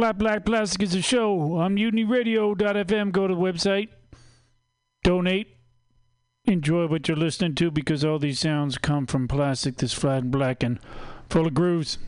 Flat Black Plastic is a show on mutinyradio.fm. Go to the website, donate, enjoy what you're listening to because all these sounds come from plastic that's flat and black and full of grooves.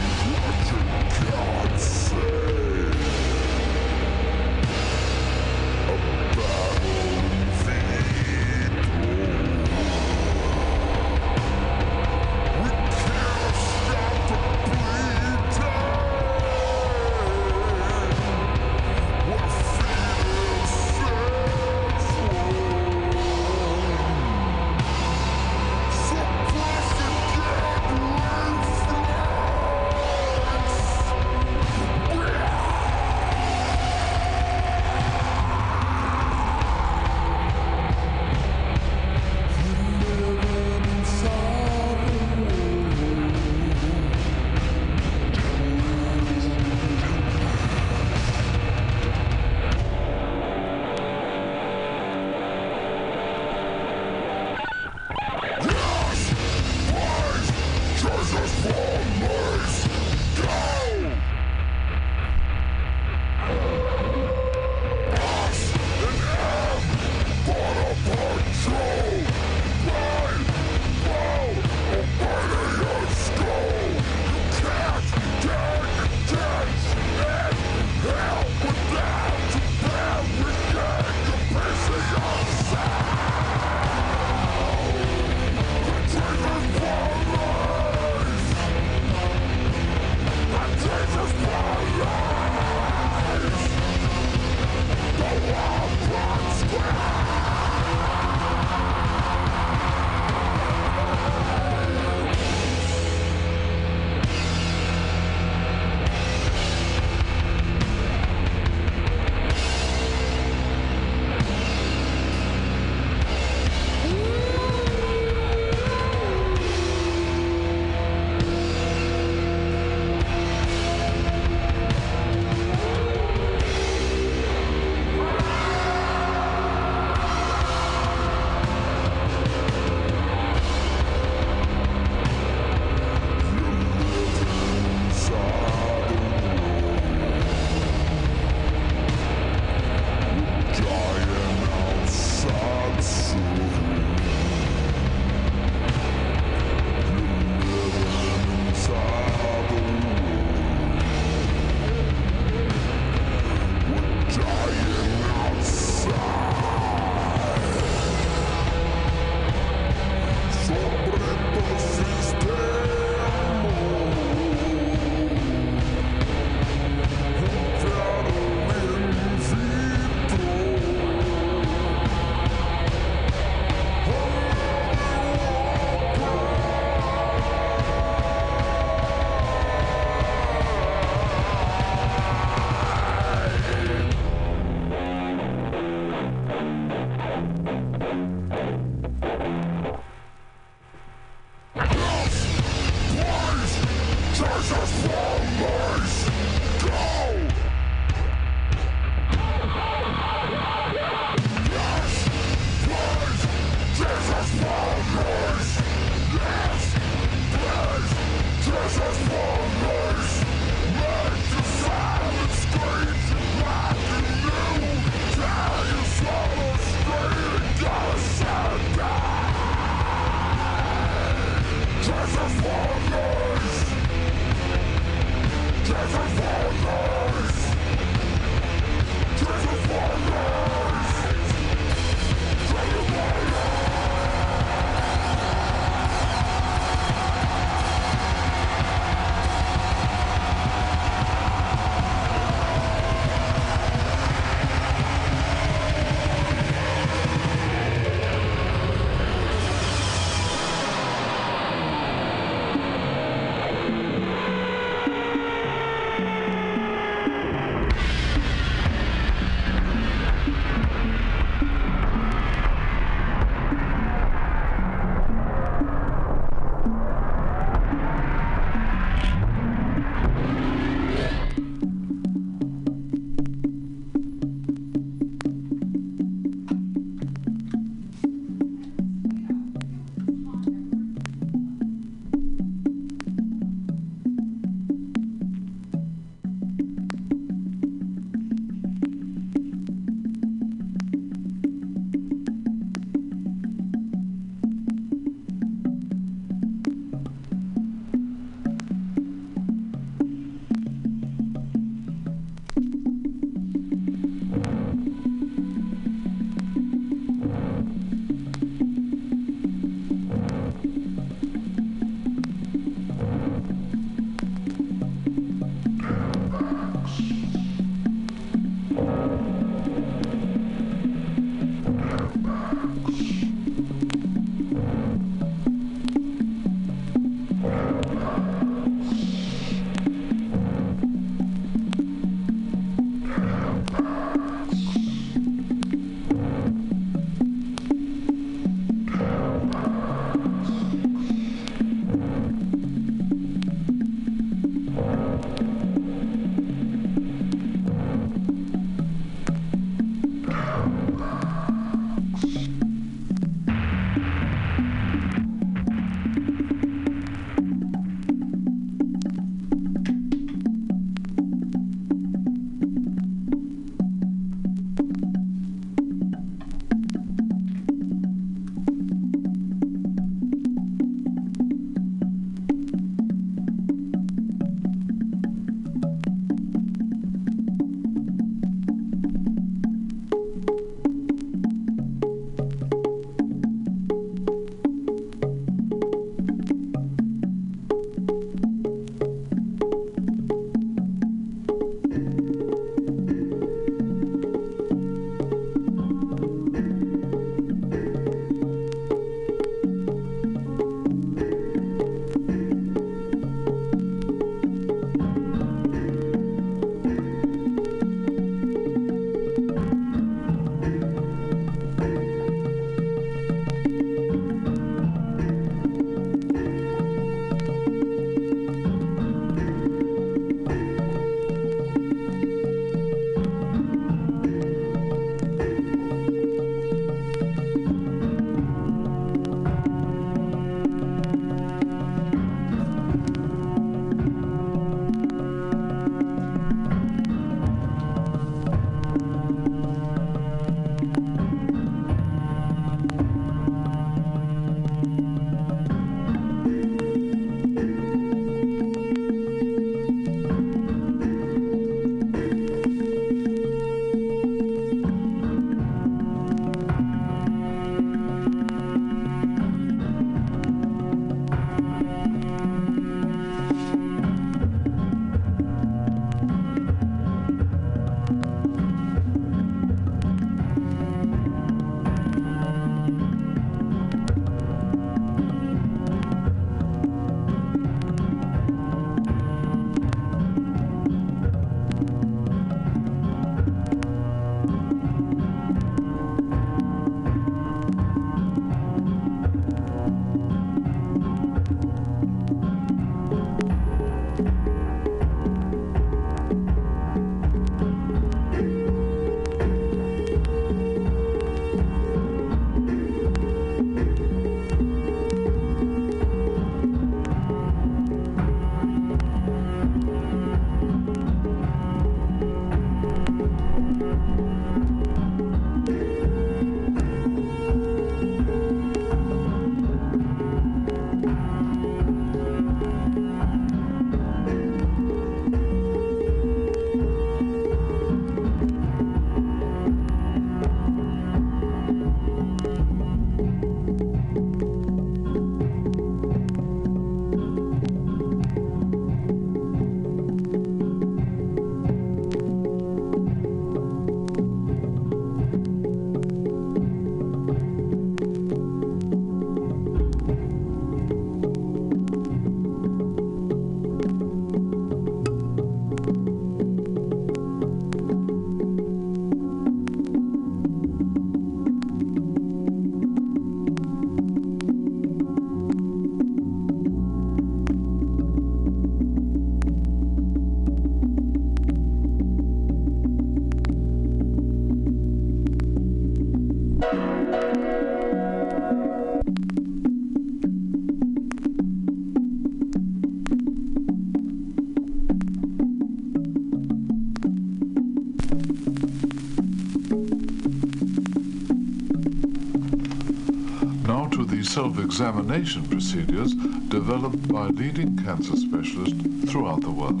Self-examination procedures developed by leading cancer specialists throughout the world.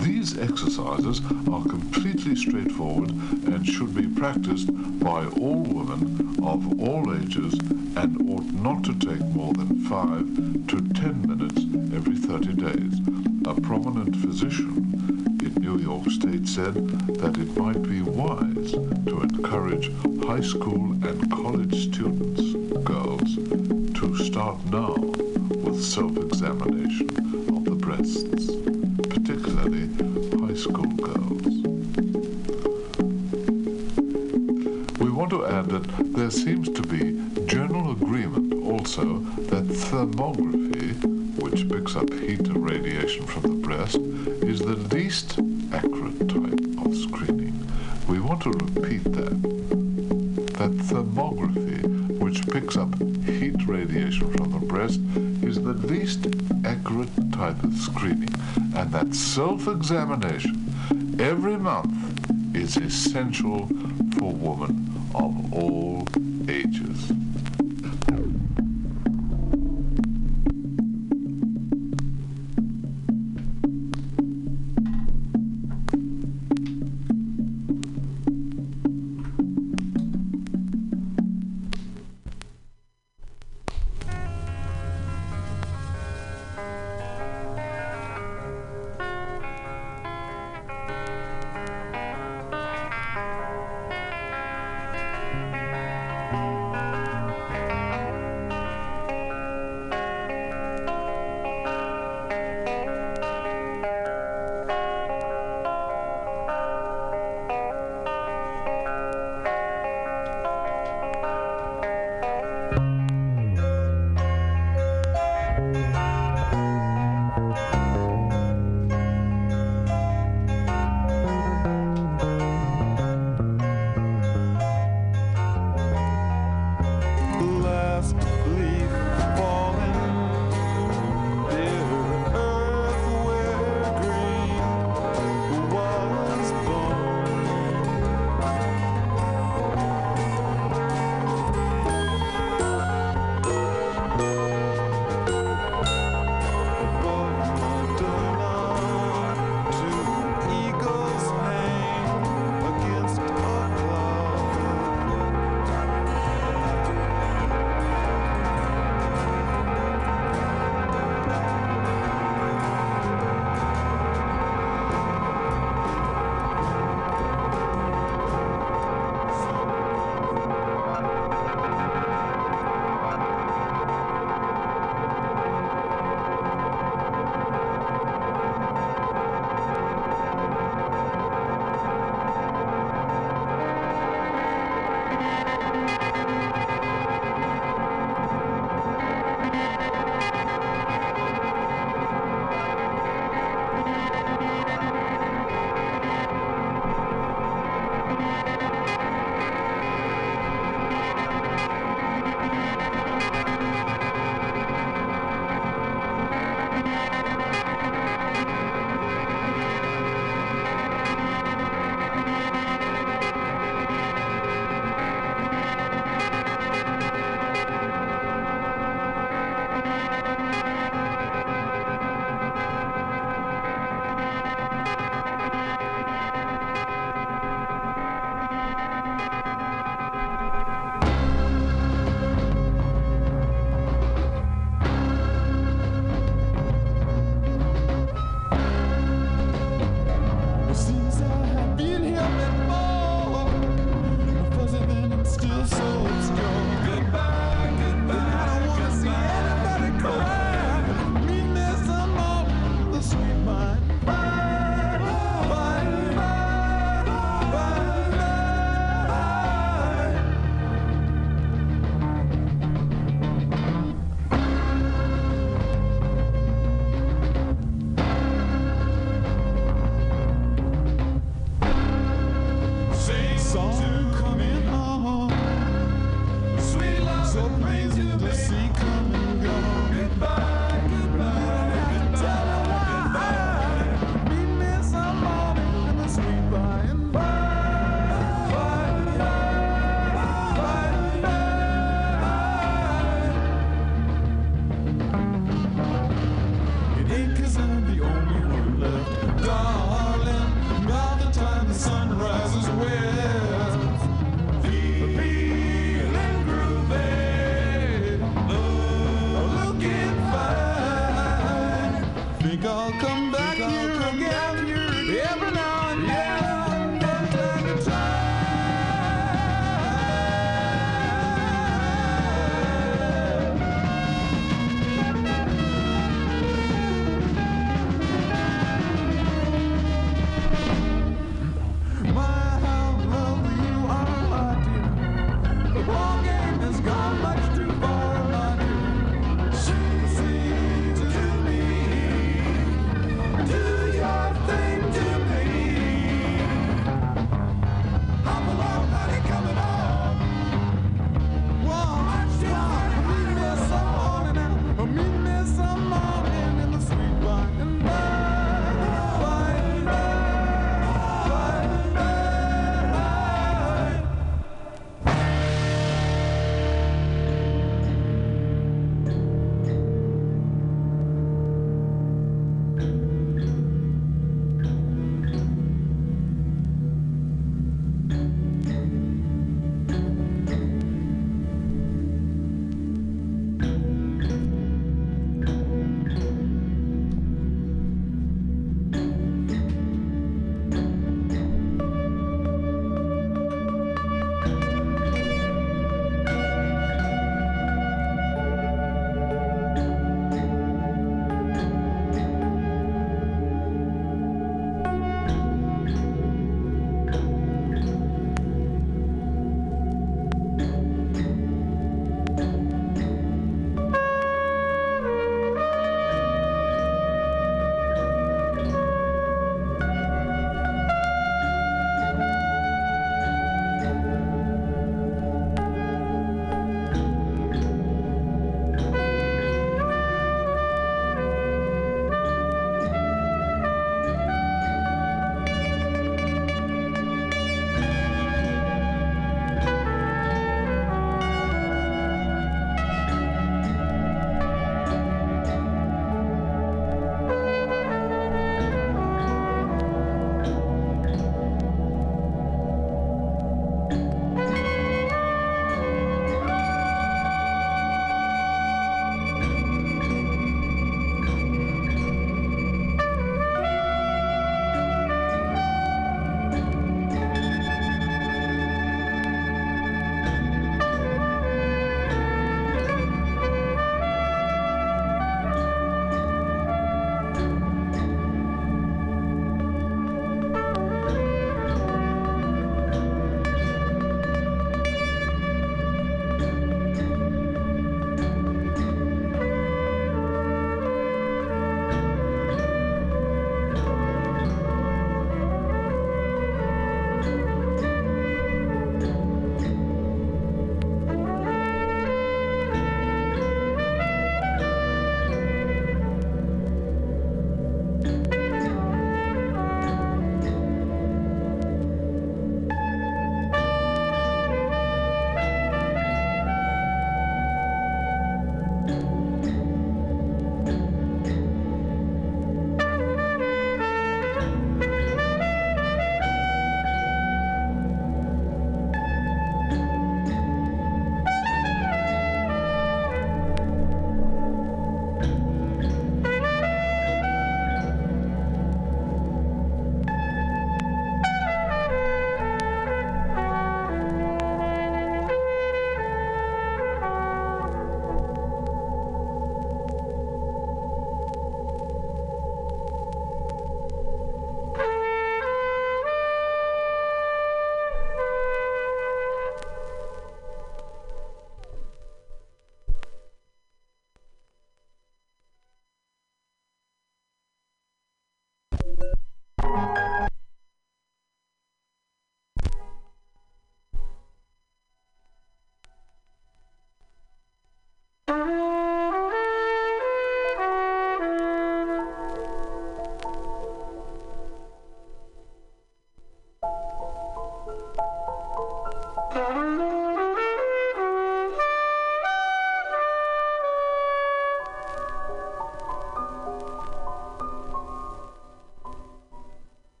These exercises are completely straightforward and should be practiced by all women of all ages and ought not to take more than 5 to 10 minutes every 30 days. A prominent physician in New York State said that it might be wise to encourage high school and college students, We want to add that there seems to be general agreement also that thermography, which picks up heat and radiation from the breast, is the least accurate type of screening. We want to repeat that. That thermography, which picks up heat radiation from the breast, is the least accurate type of screening, and that self-examination every month is essential for women of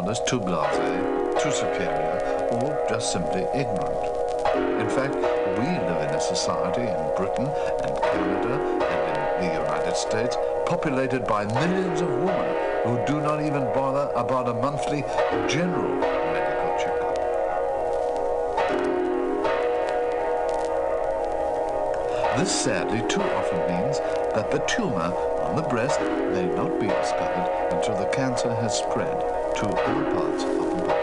too modest, too blasé, too superior, or just simply ignorant. In fact, we live in a society in Britain and Canada and in the United States populated by millions of women who do not even bother about a monthly general medical checkup. This sadly too often means that the tumor on the breast may not be discovered until the cancer has spread to all parts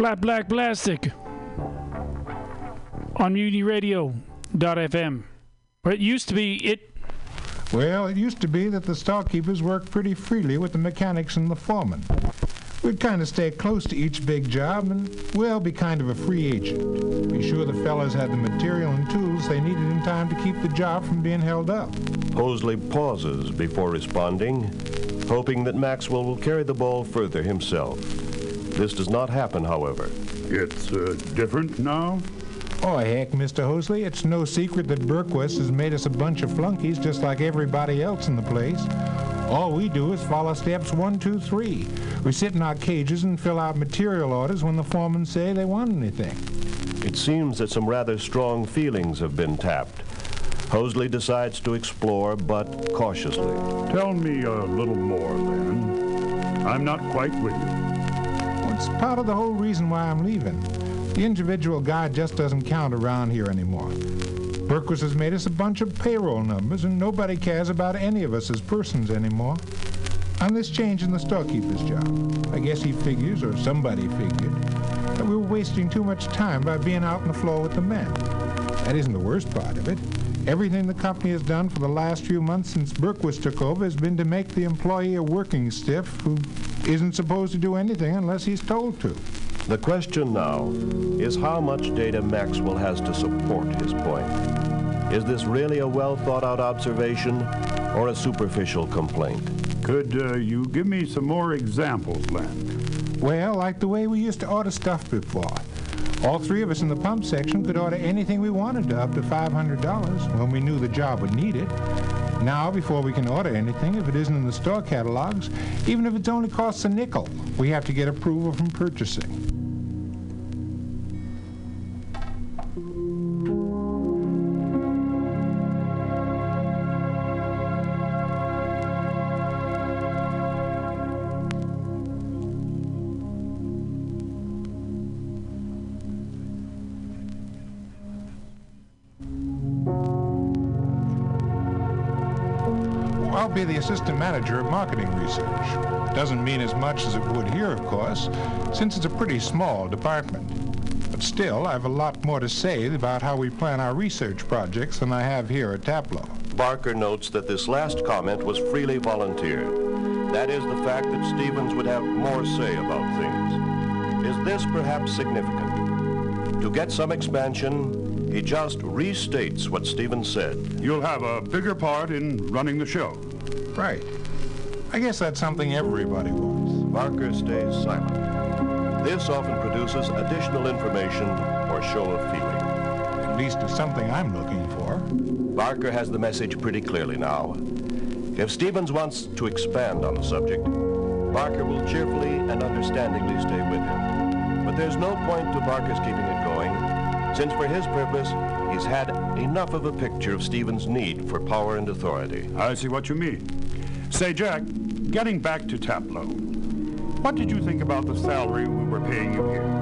Flat Black Plastic on MutinyRadio.fm. Or it used to be it. Well, it used to be that the storekeepers worked pretty freely with the mechanics and the foremen. We'd kind of stay close to each big job and, well, be kind of a free agent. Be sure the fellas had the material and tools they needed in time to keep the job from being held up. Hosley pauses before responding, hoping that Maxwell will carry the ball further himself. This does not happen, however. It's uh, different now? Oh, heck, Mr. Hosley, it's no secret that Berquist has made us a bunch of flunkies just like everybody else in the place. All we do is follow steps one, two, three. We sit in our cages and fill out material orders when the foremen say they want anything. It seems that some rather strong feelings have been tapped. Hosley decides to explore, but cautiously. Tell me a little more, then. I'm not quite with you. It's part of the whole reason why I'm leaving. The individual guy just doesn't count around here anymore. Berquist has made us a bunch of payroll numbers, and nobody cares about any of us as persons anymore. On this change in the storekeeper's job, I guess he figures, or somebody figured, that we were wasting too much time by being out on the floor with the men. That isn't the worst part of it. Everything the company has done for the last few months since Berquist took over has been to make the employee a working stiff who isn't supposed to do anything unless he's told to. The question now is how much data Maxwell has to support his point. Is this really a well thought out observation or a superficial complaint? Could uh, you give me some more examples, Len? Well, like the way we used to order stuff before. All three of us in the pump section could order anything we wanted to up to $500 when we knew the job would need it. Now, before we can order anything, if it isn't in the store catalogs, even if it only costs a nickel, we have to get approval from purchasing. Be the assistant manager of marketing research. Doesn't mean as much as it would here, of course, since it's a pretty small department. But still, I have a lot more to say about how we plan our research projects than I have here at Taplow. Barker notes that this last comment was freely volunteered. That is the fact that Stevens would have more say about things. Is this perhaps significant? To get some expansion, he just restates what Stevens said. You'll have a bigger part in running the show. Right. I guess that's something everybody wants. Barker stays silent. This often produces additional information or show of feeling. At least it's something I'm looking for. Barker has the message pretty clearly now. If Stevens wants to expand on the subject, Barker will cheerfully and understandingly stay with him. But there's no point to Barker's keeping it going, since for his purpose, he's had enough of a picture of Stevens' need for power and authority. I see what you mean. Say, Jack, getting back to Taplow, what did you think about the salary we were paying you here?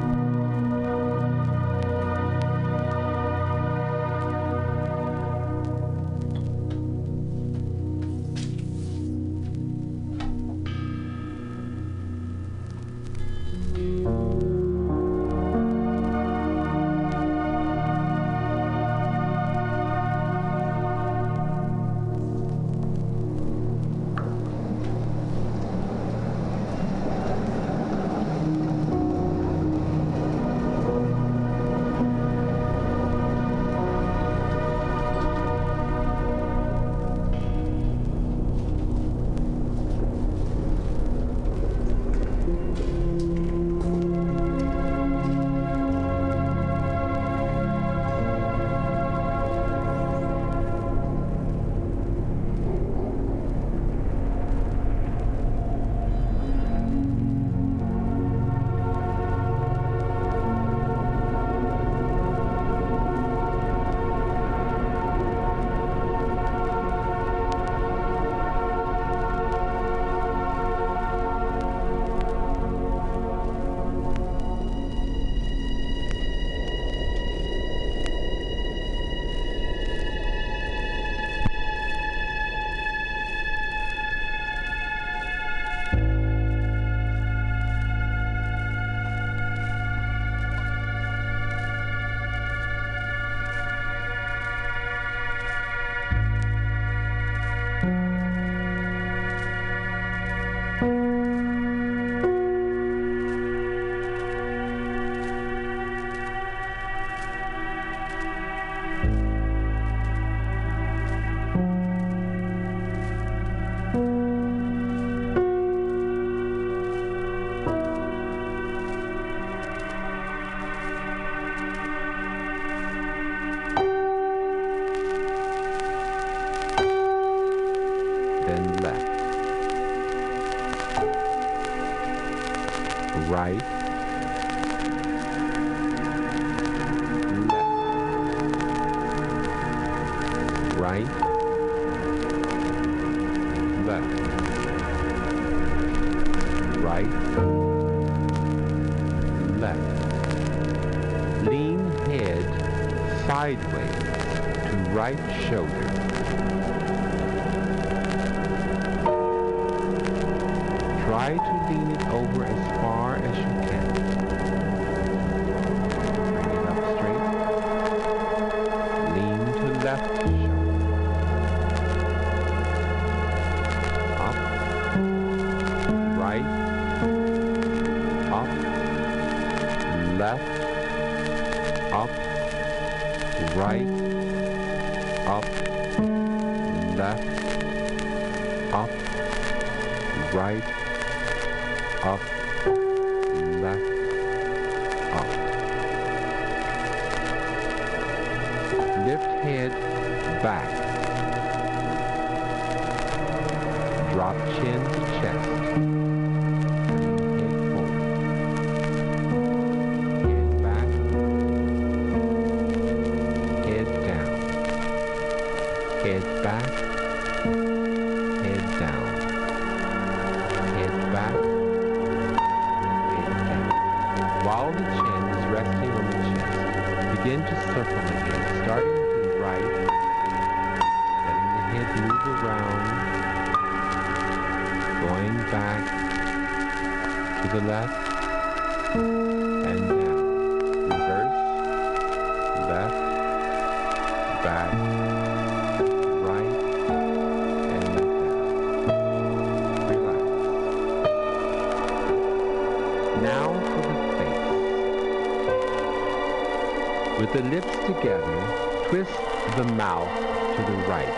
The mouth to the right.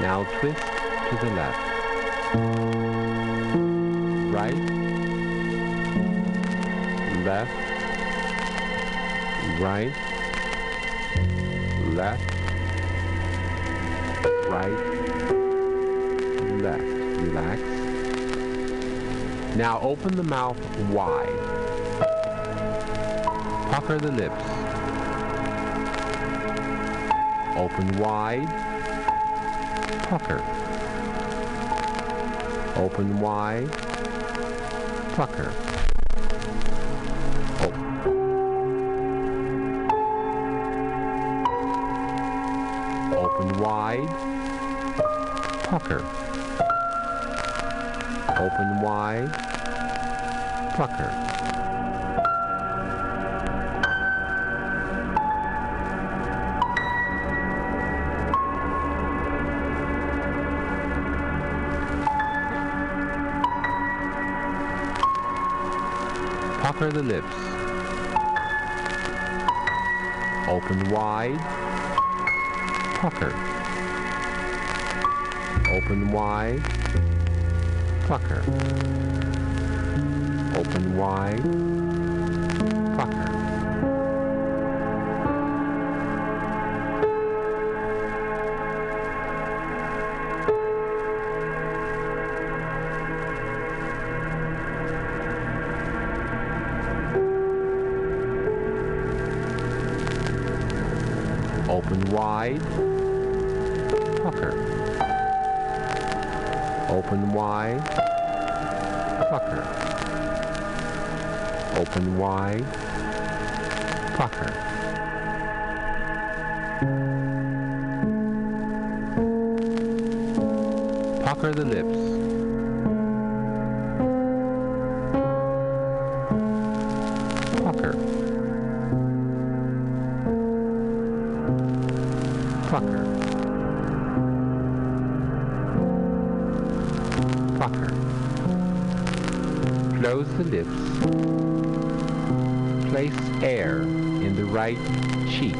Now twist to the left. Right. Left. Right. Left. Right. Left. Relax. Now open the mouth wide. Pucker the lips. Open wide. Pucker. Open wide. Pucker. Open wide. Pucker. Open wide. Pucker. The lips. Open wide. Pucker. Open wide. Pucker. Open wide. Pucker. Open why? Pucker. Pucker the lips. Pucker. Pucker. Pucker. Close the lips. Air in the right cheek.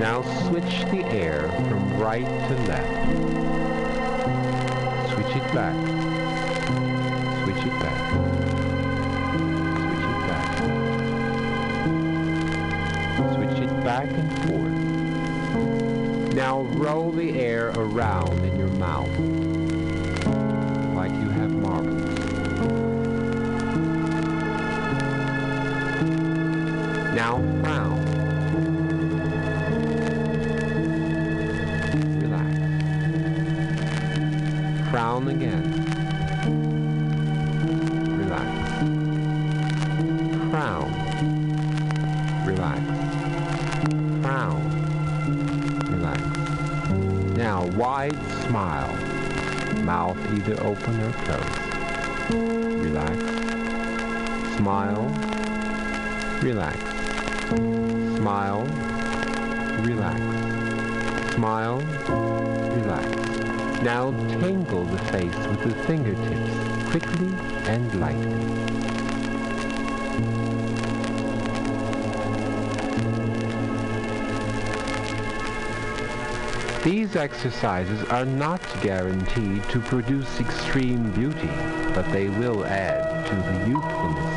Now switch the air from right to left. Switch it back. Switch it back. Switch it back. Switch it back and forth. Now roll the air around in your mouth Open or closed. Relax. Smile. Relax. Smile. Relax. Smile. Relax. Now tangle the face with the fingertips, quickly and lightly. These exercises are not guaranteed to produce extreme beauty, but they will add to the youthfulness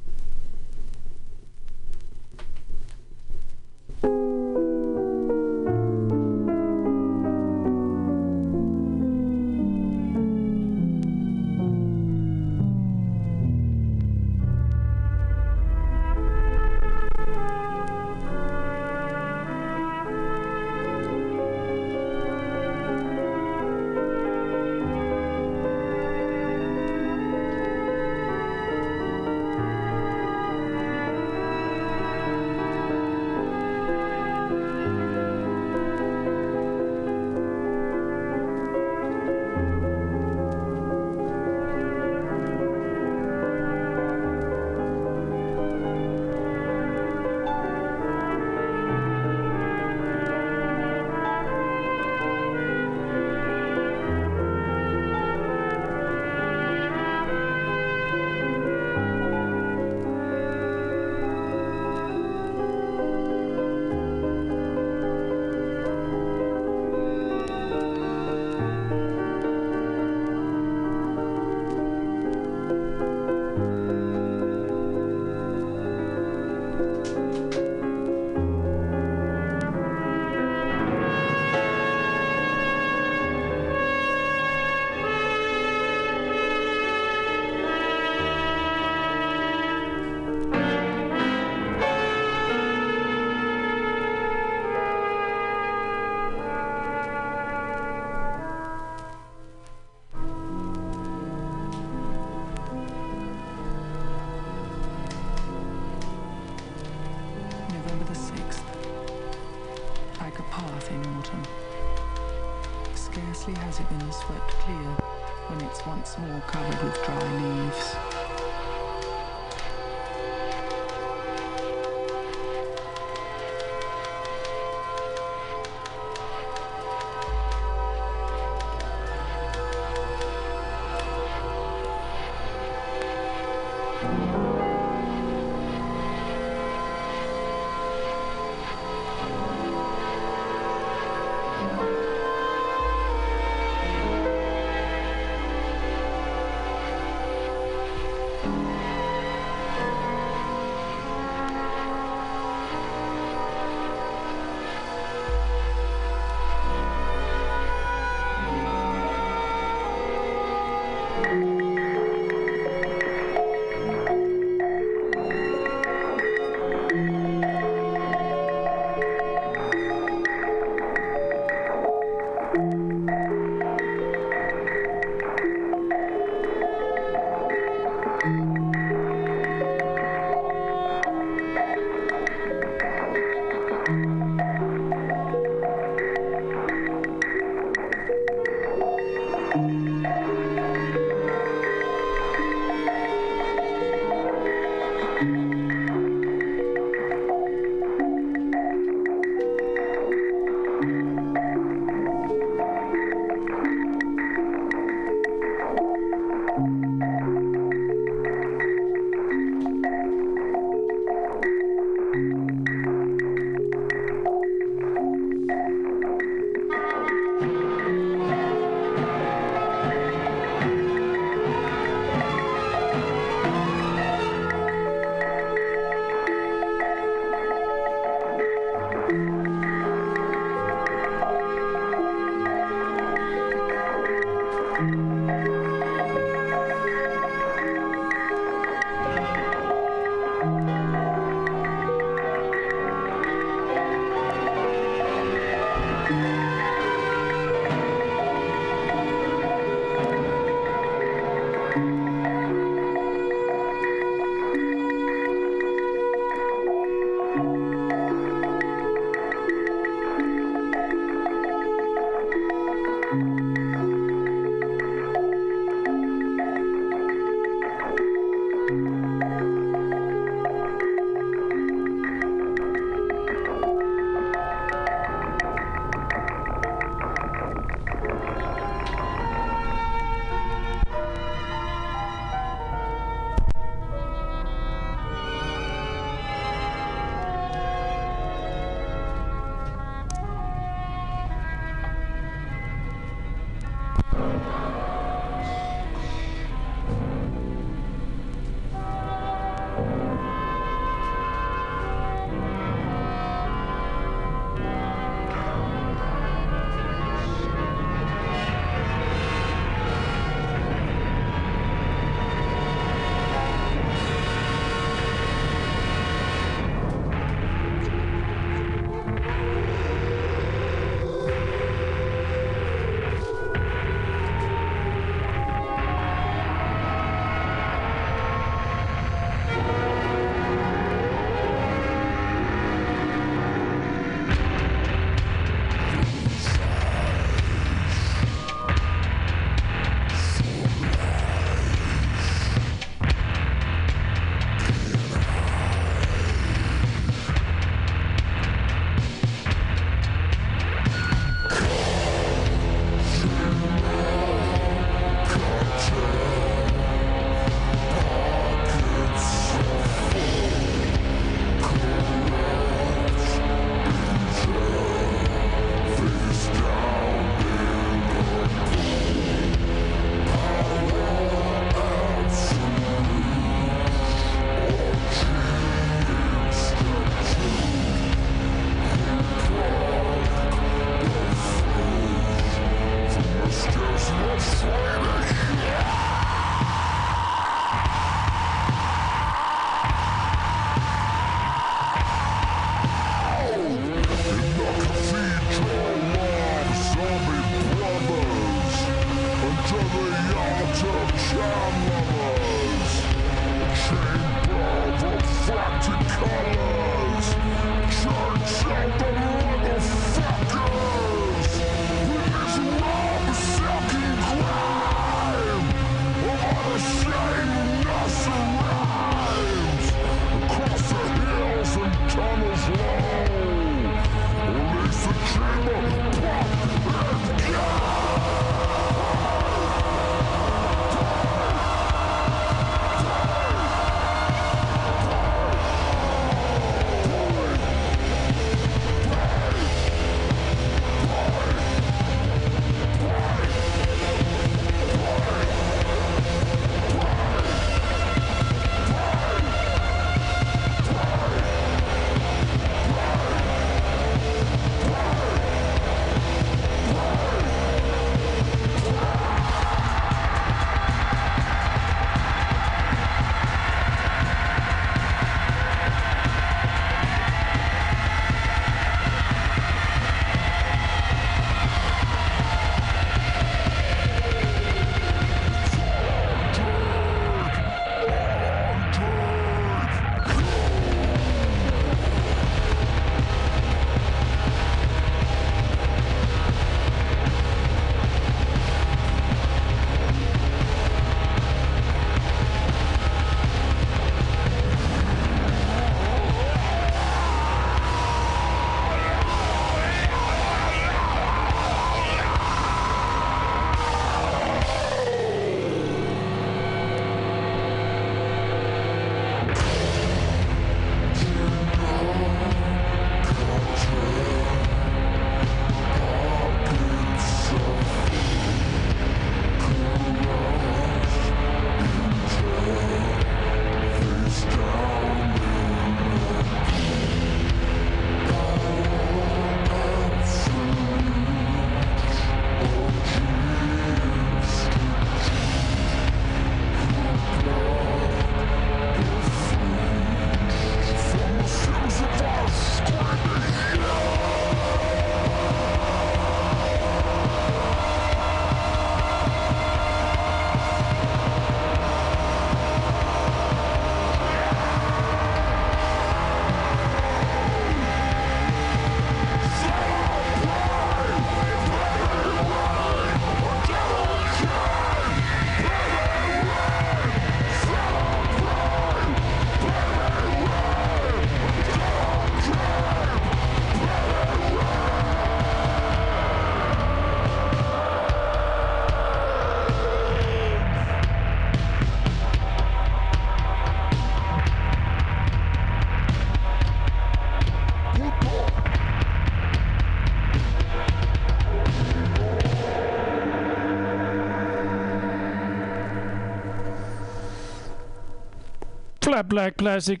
Flat Black Plastic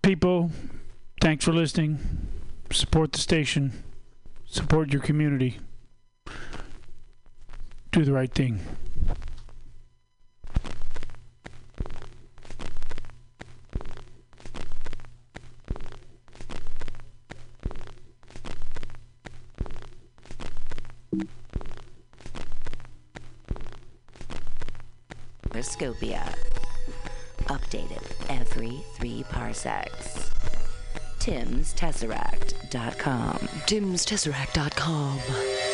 people, thanks for listening. Support the station. Support your community. Do the right thing. TimsTesseract.com. TimsTesseract.com.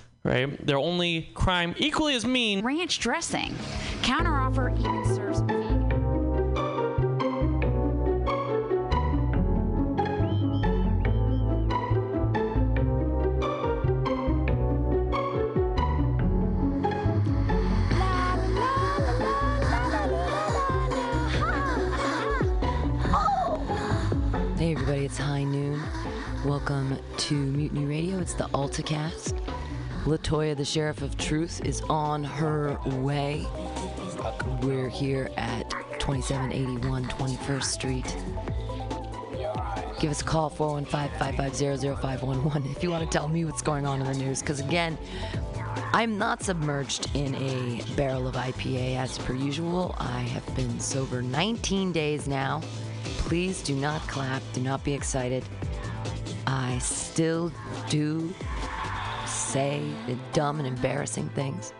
right? They're only crime equally as mean. Ranch dressing. Counteroffer even serves vegan. Hey everybody, it's High Noon. Welcome to Mutiny Radio. It's the AltaCast. Latoya, the Sheriff of Truth, is on her way. We're here at 2781 21st Street. Give us a call, 415-550-0511, if you want to tell me what's going on in the news. Because again, I'm not submerged in a barrel of IPA as per usual. I have been sober 19 days now. Please do not clap, do not be excited. I still do say the dumb and embarrassing things.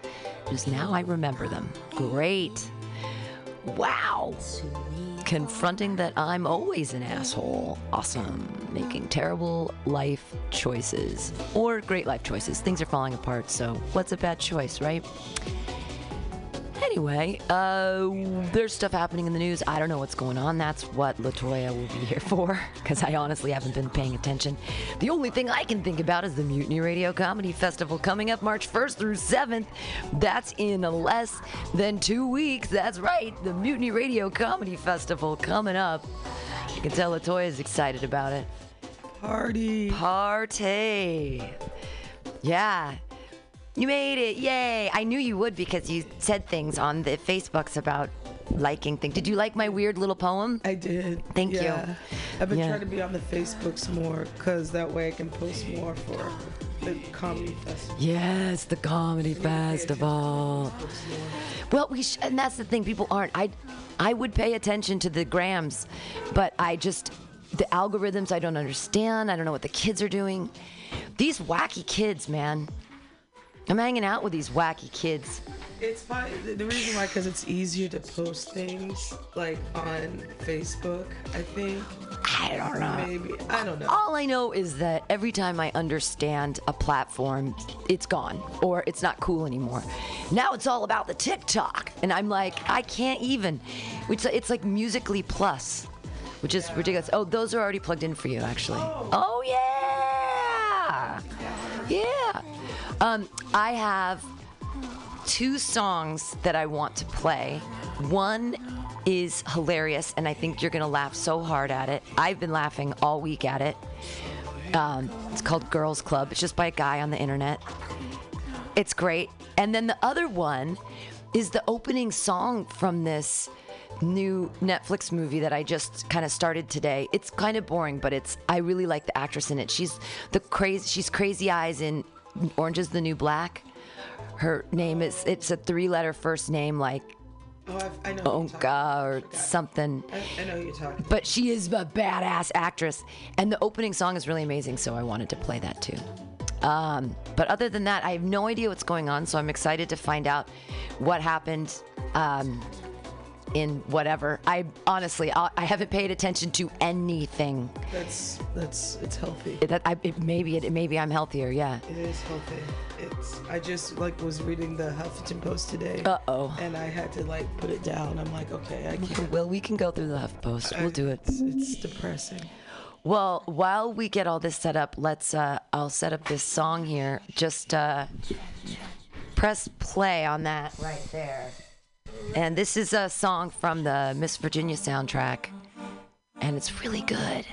Just now I remember them. Great. Wow. Confronting that I'm always an asshole. Awesome. Making terrible life choices or great life choices. Things are falling apart, so what's a bad choice, right? Anyway, uh, there's stuff happening in the news. I don't know what's going on. That's what Latoya will be here for, because I honestly haven't been paying attention. The only thing I can think about is the Mutiny Radio Comedy Festival coming up March 1st through 7th. That's in less than two weeks. That's right, the Mutiny Radio Comedy Festival coming up. You can tell Latoya is excited about it. Party. Party. Yeah. You made it. Yay. I knew you would because you said things on the Facebooks about liking things. Did you like my weird little poem? I did. Thank yeah. you. I've been Yeah. trying to be on the Facebooks more because that way I can post more for the comedy festival. Yes, the comedy festival. Well, we sh- and that's the thing. People aren't. I, I would pay attention to the grams, but I just the algorithms I don't understand. I don't know what the kids are doing. These wacky kids, man. I'm hanging out with these wacky kids. It's fine. The, reason why, because it's easier to post things like on Facebook. I think. I don't know. Maybe I don't know. All I know is that every time I understand a platform, it's gone or it's not cool anymore. Now it's all about the TikTok, and I'm like, I can't even. It's it's like Musically Plus, which is ridiculous. Oh, those are already plugged in for you, actually. Oh, oh yeah, yeah. Um, I have two songs that I want to play. One is hilarious, and I think you're going to laugh so hard at it. I've been laughing all week at it. Um, it's called Girls Club. It's just by a guy on the internet. It's great. And then the other one is the opening song from this new Netflix movie that I just kind of started today. It's kind of boring, but it's I really like the actress in it. She's the crazy she's Crazy Eyes in Orange is the New Black. Her name is it's a three-letter first name like Oh, I've, I know. who you're talking Onka or something. I, I know you're talking. But she is a badass actress, and the opening song is really amazing. So I wanted to play that too. Um, but other than that, I have no idea what's going on. So I'm excited to find out what happened um, in whatever. I honestly, I, I haven't paid attention to anything. That's that's it's healthy. That I, it, maybe it maybe I'm healthier. Yeah. It is healthy. It's I just like was reading the Huffington Post today. Uh oh. And I had to like put it down. I'm like, okay, I can't. Well, we can go through the Huff Post. We'll do it. It's, it's depressing. Well, while we get all this set up, let's. Uh, I'll set up this song here. Just uh, press play on that right there. And this is a song from the Miss Virginia soundtrack, and it's really good.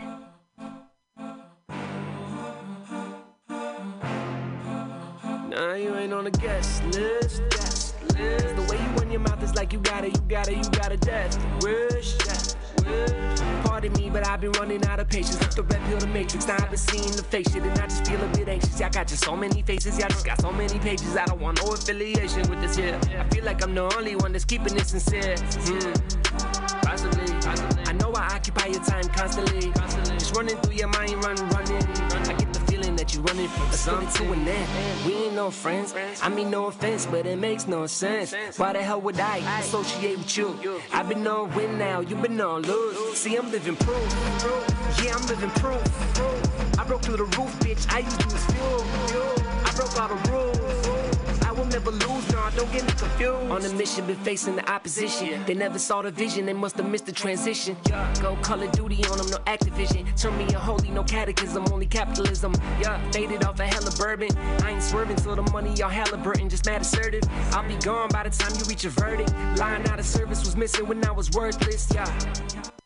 You ain't on guest list. Guest list. The way you run your mouth is like you got it, you got it, you got a death wish. Death. Pardon me, but I've been running out of patience. If the red pill, the matrix. Now I've been seeing the face shit, and I just feel a bit anxious. Y'all got just so many faces, y'all just got so many pages. I don't want no affiliation with this here. I feel like I'm the only one that's keeping it sincere. Hmm. Possibly. I know I occupy your time constantly. Just running through your mind, run, running. That you running from something to an end. We ain't no friends. I mean no offense, but it makes no sense. Why the hell would I associate with you? I've been on win now, you've been on lose. See, I'm living proof. Yeah, I'm living proof. I broke through the roof, bitch. I used to as fuel. I broke all the rules. Never lose, don't get me confused. On a mission, been facing the opposition. They never saw the vision, they must have missed the transition. Yeah, go Call of Duty on them, no Activision. Turn me a holy, no catechism, only capitalism. Yeah, faded off a hella bourbon. I ain't swerving till the money, y'all Halliburton, just mad assertive. I'll be gone by the time you reach a verdict. Lying out of service was missing when I was worthless, yeah.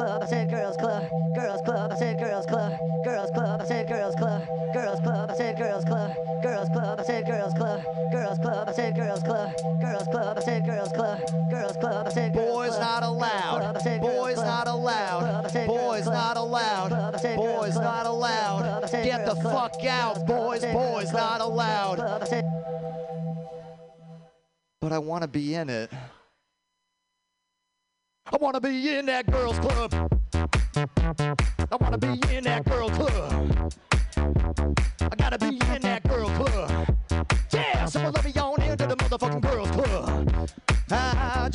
Club, I said girls club, girls club, I said girls club, girls club, I said girls club, girls club, I said girls club, girls club, I said girls club, girls club, I said girls club, girls club, I said girls club, girls club, I said Boys not allowed. Boys not allowed. Boys not allowed. Boys not allowed. Get the fuck out, boys. Boys not allowed. But I want to be in it. I want to be in that girls club. I want to be in that girls club. I gotta be in that girls club. Yeah, someone let me on into the motherfucking girls club. I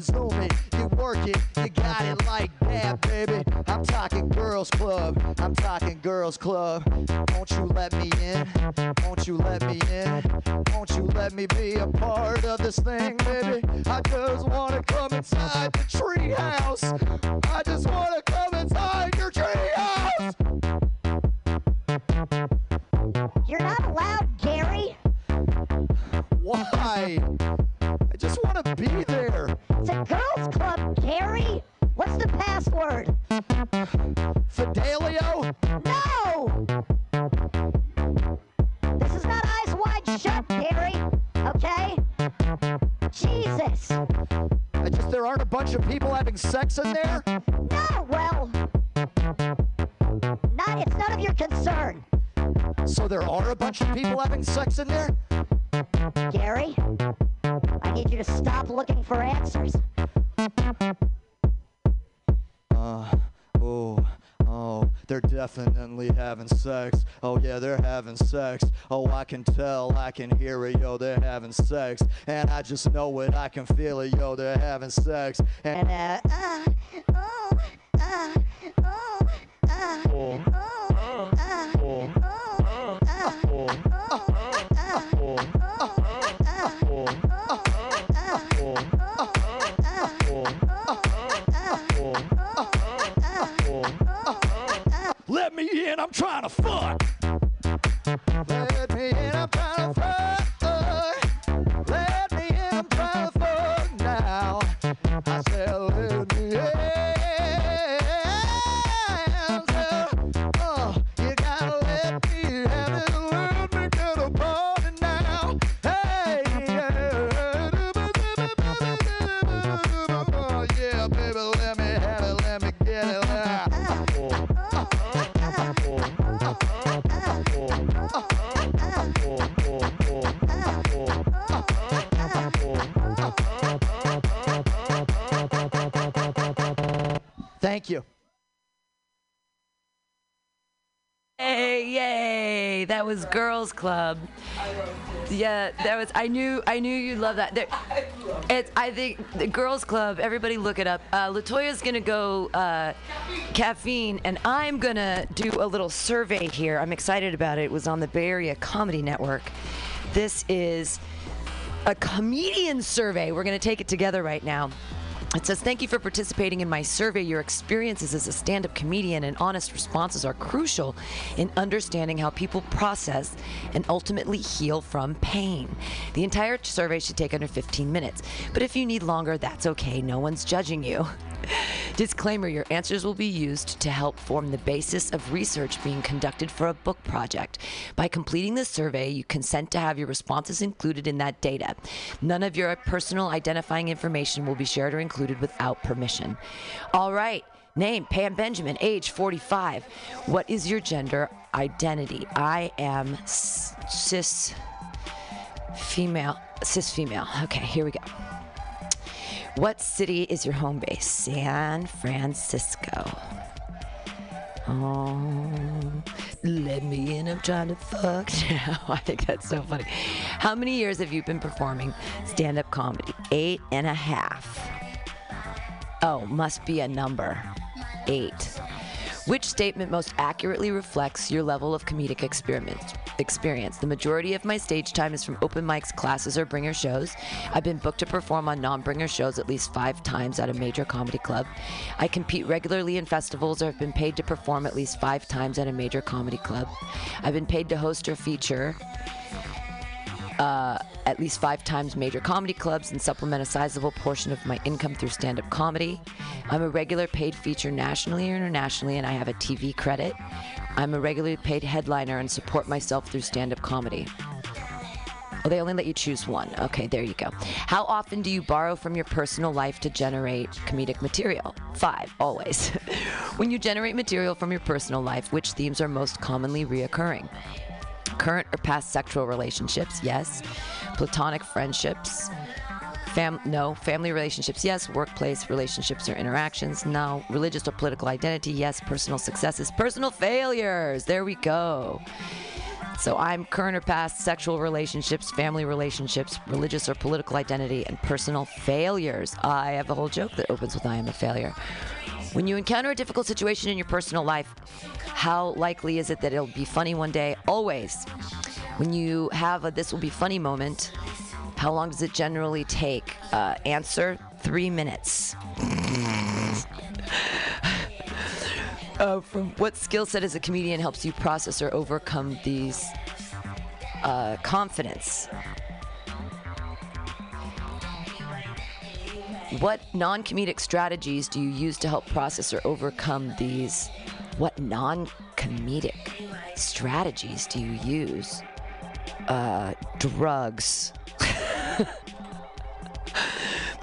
phone. Now you zoom it. You work it. You got it like that, baby. I'm talking girls club. I'm talking girls club. Won't you let me in? Won't you let me in? Won't you let me be a part of this thing, baby? I just wanna come inside the treehouse. I just wanna come inside your treehouse. You're not allowed, Gary. Why? I just want to be there. Girls' club, Gary. What's the password? Fidelio? No! This is not eyes wide shut, Gary. Okay? Jesus. I just there aren't a bunch of people having sex in there. No, well, not. It's none of your concern, So there are a bunch of people having sex in there. Gary. I need you to stop looking for answers. Uh, oh, oh, they're definitely having sex. Oh yeah, they're having sex. Oh, I can tell, I can hear it, yo, they're having sex. And I just know it, I can feel it, yo, they're having sex. And uh, uh, oh, uh, oh, uh, oh, oh, uh, oh, oh, Let me in, I'm trying to fuck. Let me in, I'm trying to fuck. Thank you. Hey, yay! That was Girls Club. Yeah, that was. I knew. I knew you'd love that. There, it's. I think the Girls Club. Everybody, look it up. Uh, Latoya's gonna go uh, caffeine, and I'm gonna do a little survey here. I'm excited about it. It was on the Bay Area Comedy Network. This is a comedian survey. We're gonna take it together right now. It says, Thank you for participating in my survey. Your experiences as a stand up comedian and honest responses are crucial in understanding how people process and ultimately heal from pain. The entire survey should take under 15 minutes, but if you need longer, that's okay. No one's judging you. Disclaimer Your answers will be used to help form the basis of research being conducted for a book project. By completing this survey, you consent to have your responses included in that data. None of your personal identifying information will be shared or included without permission. All right. Name Pam Benjamin, age 45. What is your gender identity? I am cis female. Cis female. Okay, here we go. What city is your home base? San Francisco. Oh, let me in. I'm trying to fuck now. I think that's so funny. How many years have you been performing stand up comedy? Eight and a half. Oh, must be a number. Eight. Which statement most accurately reflects your level of comedic experience? The majority of my stage time is from open mics, classes, or bringer shows. I've been booked to perform on non bringer shows at least five times at a major comedy club. I compete regularly in festivals or have been paid to perform at least five times at a major comedy club. I've been paid to host or feature uh, at least five times major comedy clubs and supplement a sizable portion of my income through stand up comedy. I'm a regular paid feature nationally or internationally, and I have a TV credit. I'm a regularly paid headliner and support myself through stand up comedy. Oh, they only let you choose one. Okay, there you go. How often do you borrow from your personal life to generate comedic material? Five, always. when you generate material from your personal life, which themes are most commonly reoccurring? Current or past sexual relationships? Yes. Platonic friendships? Fam- no. Family relationships? Yes. Workplace relationships or interactions? No. Religious or political identity? Yes. Personal successes? Personal failures? There we go. So I'm current or past sexual relationships, family relationships, religious or political identity, and personal failures. I have a whole joke that opens with I am a failure. When you encounter a difficult situation in your personal life, how likely is it that it'll be funny one day? Always. When you have a this will be funny moment, how long does it generally take? Uh, answer three minutes. uh, from what skill set as a comedian helps you process or overcome these uh, confidence? What non comedic strategies do you use to help process or overcome these? What non comedic strategies do you use? Uh, drugs.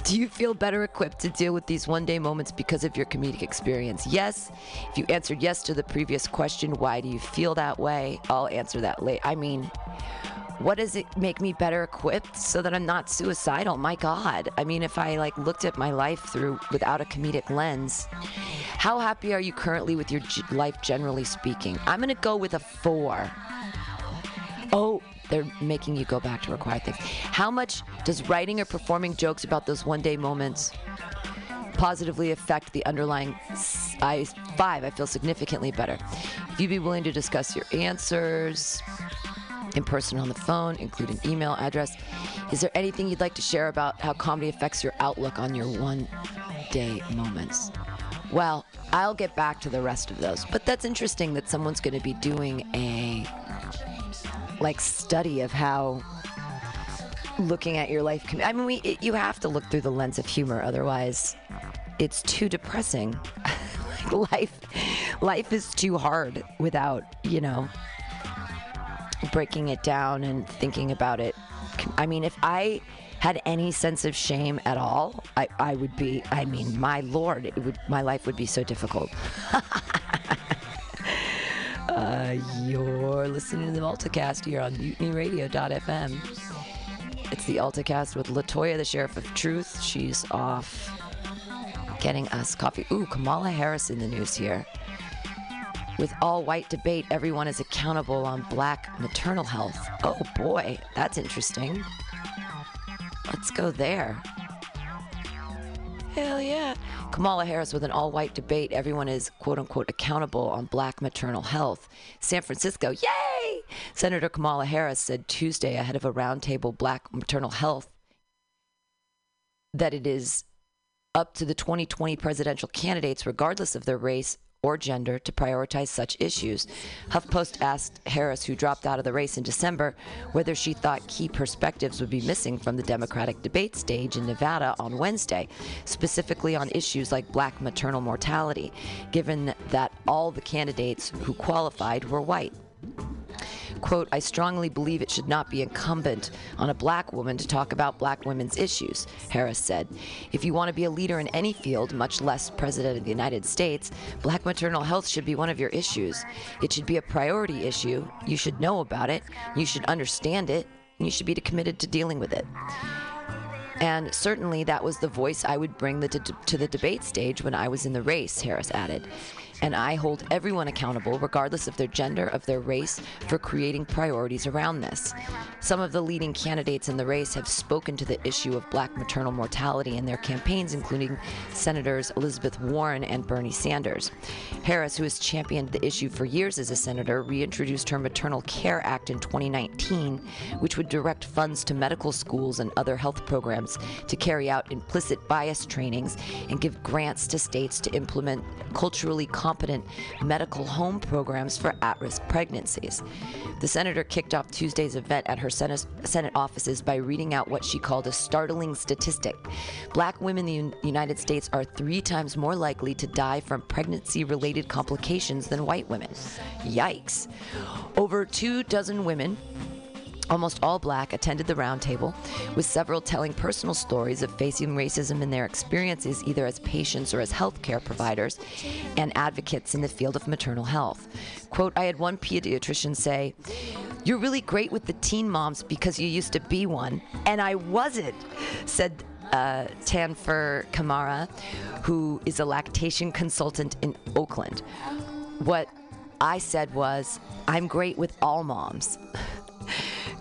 Do you feel better equipped to deal with these one day moments because of your comedic experience? Yes. If you answered yes to the previous question, why do you feel that way? I'll answer that later. I mean, what does it make me better equipped so that I'm not suicidal? My God. I mean, if I like looked at my life through without a comedic lens, how happy are you currently with your g- life generally speaking? I'm going to go with a four. Oh, they're making you go back to required things. How much does writing or performing jokes about those one day moments positively affect the underlying I five? I feel significantly better. If you'd be willing to discuss your answers in person on the phone, include an email address, is there anything you'd like to share about how comedy affects your outlook on your one day moments? Well, I'll get back to the rest of those, but that's interesting that someone's going to be doing a like study of how looking at your life can i mean we it, you have to look through the lens of humor otherwise it's too depressing like life life is too hard without you know breaking it down and thinking about it i mean if i had any sense of shame at all i, I would be i mean my lord it would my life would be so difficult Uh, you're listening to the Multicast here on MutinyRadio.fm. It's the Alticast with Latoya, the Sheriff of Truth. She's off getting us coffee. Ooh, Kamala Harris in the news here. With all white debate, everyone is accountable on black maternal health. Oh boy, that's interesting. Let's go there. Hell yeah. Kamala Harris with an all white debate. Everyone is quote unquote accountable on black maternal health. San Francisco, yay! Senator Kamala Harris said Tuesday ahead of a roundtable black maternal health that it is up to the 2020 presidential candidates, regardless of their race or gender, to prioritize such issues. HuffPost asked Harris, who dropped out of the race in December, whether she thought key perspectives would be missing from the Democratic debate stage in Nevada on Wednesday, specifically on issues like black maternal mortality, given that all the candidates who qualified were white. Quote, I strongly believe it should not be incumbent on a black woman to talk about black women's issues, Harris said. If you want to be a leader in any field, much less president of the United States, black maternal health should be one of your issues. It should be a priority issue. You should know about it, you should understand it, and you should be committed to dealing with it. And certainly that was the voice I would bring the to the debate stage when I was in the race, Harris added. And I hold everyone accountable, regardless of their gender, of their race, for creating priorities around this. Some of the leading candidates in the race have spoken to the issue of black maternal mortality in their campaigns, including Senators Elizabeth Warren and Bernie Sanders. Harris, who has championed the issue for years as a senator, reintroduced her Maternal Care Act in 2019, which would direct funds to medical schools and other health programs to carry out implicit bias trainings and give grants to states to implement culturally competent medical home programs for at risk pregnancies. The senator kicked off Tuesday's event at her Senate, Senate offices by reading out what she called a startling statistic. Black women in the United States are three times more likely to die from pregnancy related complications than white women. Yikes. Over two dozen women Almost all black attended the roundtable, with several telling personal stories of facing racism in their experiences either as patients or as healthcare providers and advocates in the field of maternal health. Quote, I had one pediatrician say, You're really great with the teen moms because you used to be one, and I wasn't, said uh, Tanfer Kamara, who is a lactation consultant in Oakland. What I said was, I'm great with all moms.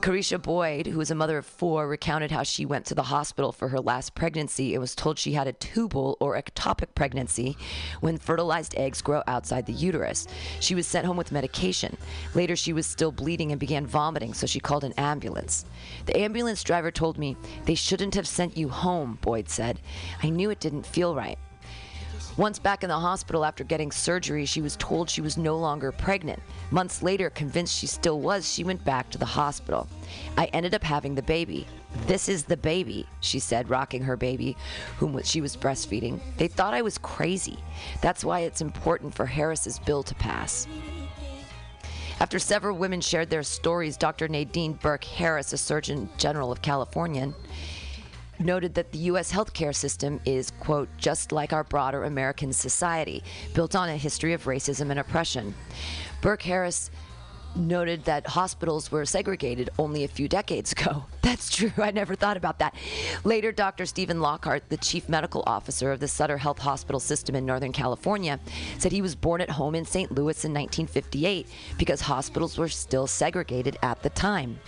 Carisha Boyd, who is a mother of four, recounted how she went to the hospital for her last pregnancy and was told she had a tubal or ectopic pregnancy when fertilized eggs grow outside the uterus. She was sent home with medication. Later, she was still bleeding and began vomiting, so she called an ambulance. The ambulance driver told me, They shouldn't have sent you home, Boyd said. I knew it didn't feel right. Once back in the hospital after getting surgery, she was told she was no longer pregnant. Months later, convinced she still was, she went back to the hospital. I ended up having the baby. This is the baby, she said, rocking her baby, whom she was breastfeeding. They thought I was crazy. That's why it's important for Harris's bill to pass. After several women shared their stories, Dr. Nadine Burke Harris, a Surgeon General of California, noted that the U.S. healthcare system is, quote, just like our broader American society, built on a history of racism and oppression. Burke Harris noted that hospitals were segregated only a few decades ago. That's true. I never thought about that. Later, Dr. Stephen Lockhart, the chief medical officer of the Sutter Health Hospital System in Northern California, said he was born at home in St. Louis in 1958 because hospitals were still segregated at the time.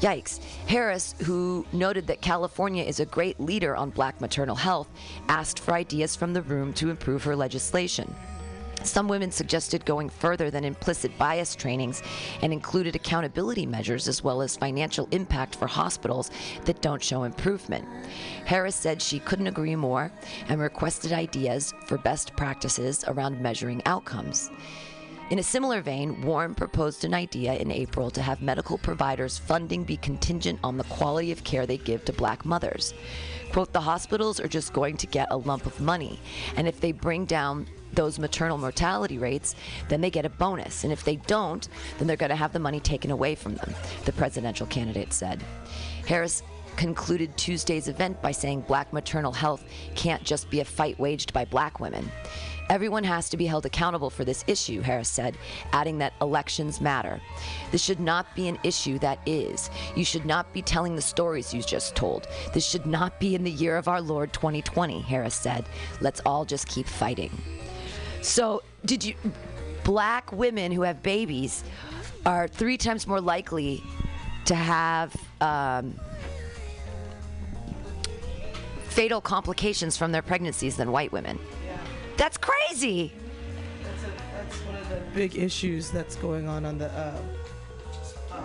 Yikes. Harris, who noted that California is a great leader on black maternal health, asked for ideas from the room to improve her legislation. Some women suggested going further than implicit bias trainings and included accountability measures as well as financial impact for hospitals that don't show improvement. Harris said she couldn't agree more and requested ideas for best practices around measuring outcomes. In a similar vein, Warren proposed an idea in April to have medical providers' funding be contingent on the quality of care they give to black mothers. Quote, the hospitals are just going to get a lump of money, and if they bring down those maternal mortality rates, then they get a bonus. And if they don't, then they're going to have the money taken away from them, the presidential candidate said. Harris concluded Tuesday's event by saying black maternal health can't just be a fight waged by black women. Everyone has to be held accountable for this issue, Harris said, adding that elections matter. This should not be an issue that is. You should not be telling the stories you just told. This should not be in the year of our Lord 2020, Harris said. Let's all just keep fighting. So, did you. Black women who have babies are three times more likely to have um, fatal complications from their pregnancies than white women. That's crazy. That's one of the big issues that's going on on the uh, on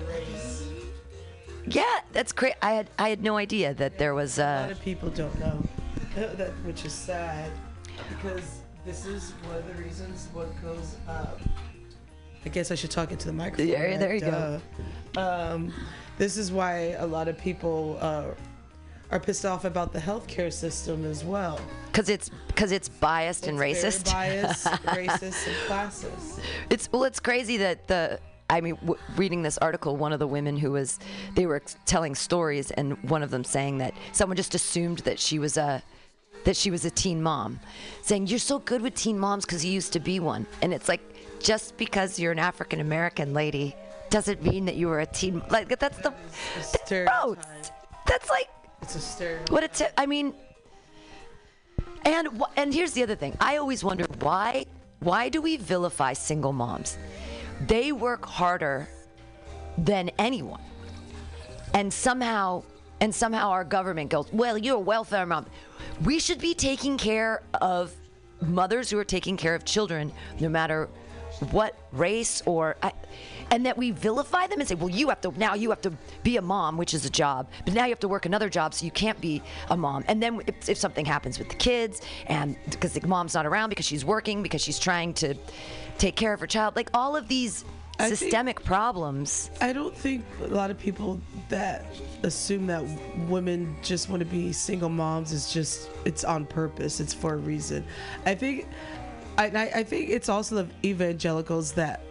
the race. Yeah, that's great. I had I had no idea that there was A uh, lot of people don't know that, which is sad because this is one of the reasons what goes up. I guess I should talk into the microphone. Yeah, there you go. Um, this is why a lot of people uh, are pissed off about the healthcare system as well. because it's because it's biased and It's very racist. biased, racist, and classist. It's well, it's crazy that the. I mean, w- reading this article, one of the women who was, they were telling stories, and one of them saying that someone just assumed that she was a, that she was a teen mom, saying you're so good with teen moms because you used to be one, and it's like, just because you're an African American lady, doesn't mean that you were a teen. Like that's the, that's gross. That's like, It's a what it's. I mean, and wh- and here's the other thing. I always wonder why why do we vilify single moms? They work harder than anyone. And somehow and somehow our government goes, "Well, you're a welfare mom." We should be taking care of mothers who are taking care of children no matter what race or I, and that we vilify them and say, well, you have to now you have to be a mom, which is a job, but now you have to work another job, so you can't be a mom. And then if, if something happens with the kids, and because the mom's not around because she's working, because she's trying to take care of her child, like all of these I think- systemic problems. I don't think a lot of people that assume that women just want to be single moms is just it's on purpose. It's for a reason. I think, I I think it's also the evangelicals that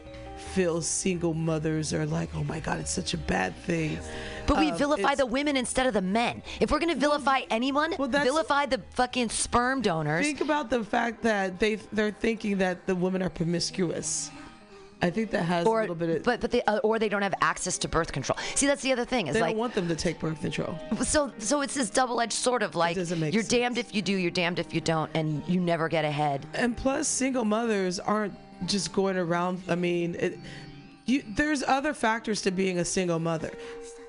feel single mothers are like, oh my god, it's such a bad thing. But we Um, vilify the women instead of the men. If we're gonna vilify anyone, vilify the fucking sperm donors. Think about the fact that they they're thinking that the women are promiscuous. I think that has or, a little bit of. but but they uh, or they don't have access to birth control. See, that's the other thing. Is They like don't want them to take birth control. so so it's this double-edged sort of like you're damned if you do, you're damned if you don't, and you never get ahead. And plus, single mothers aren't just going around. I mean, it, you, there's other factors to being a single mother.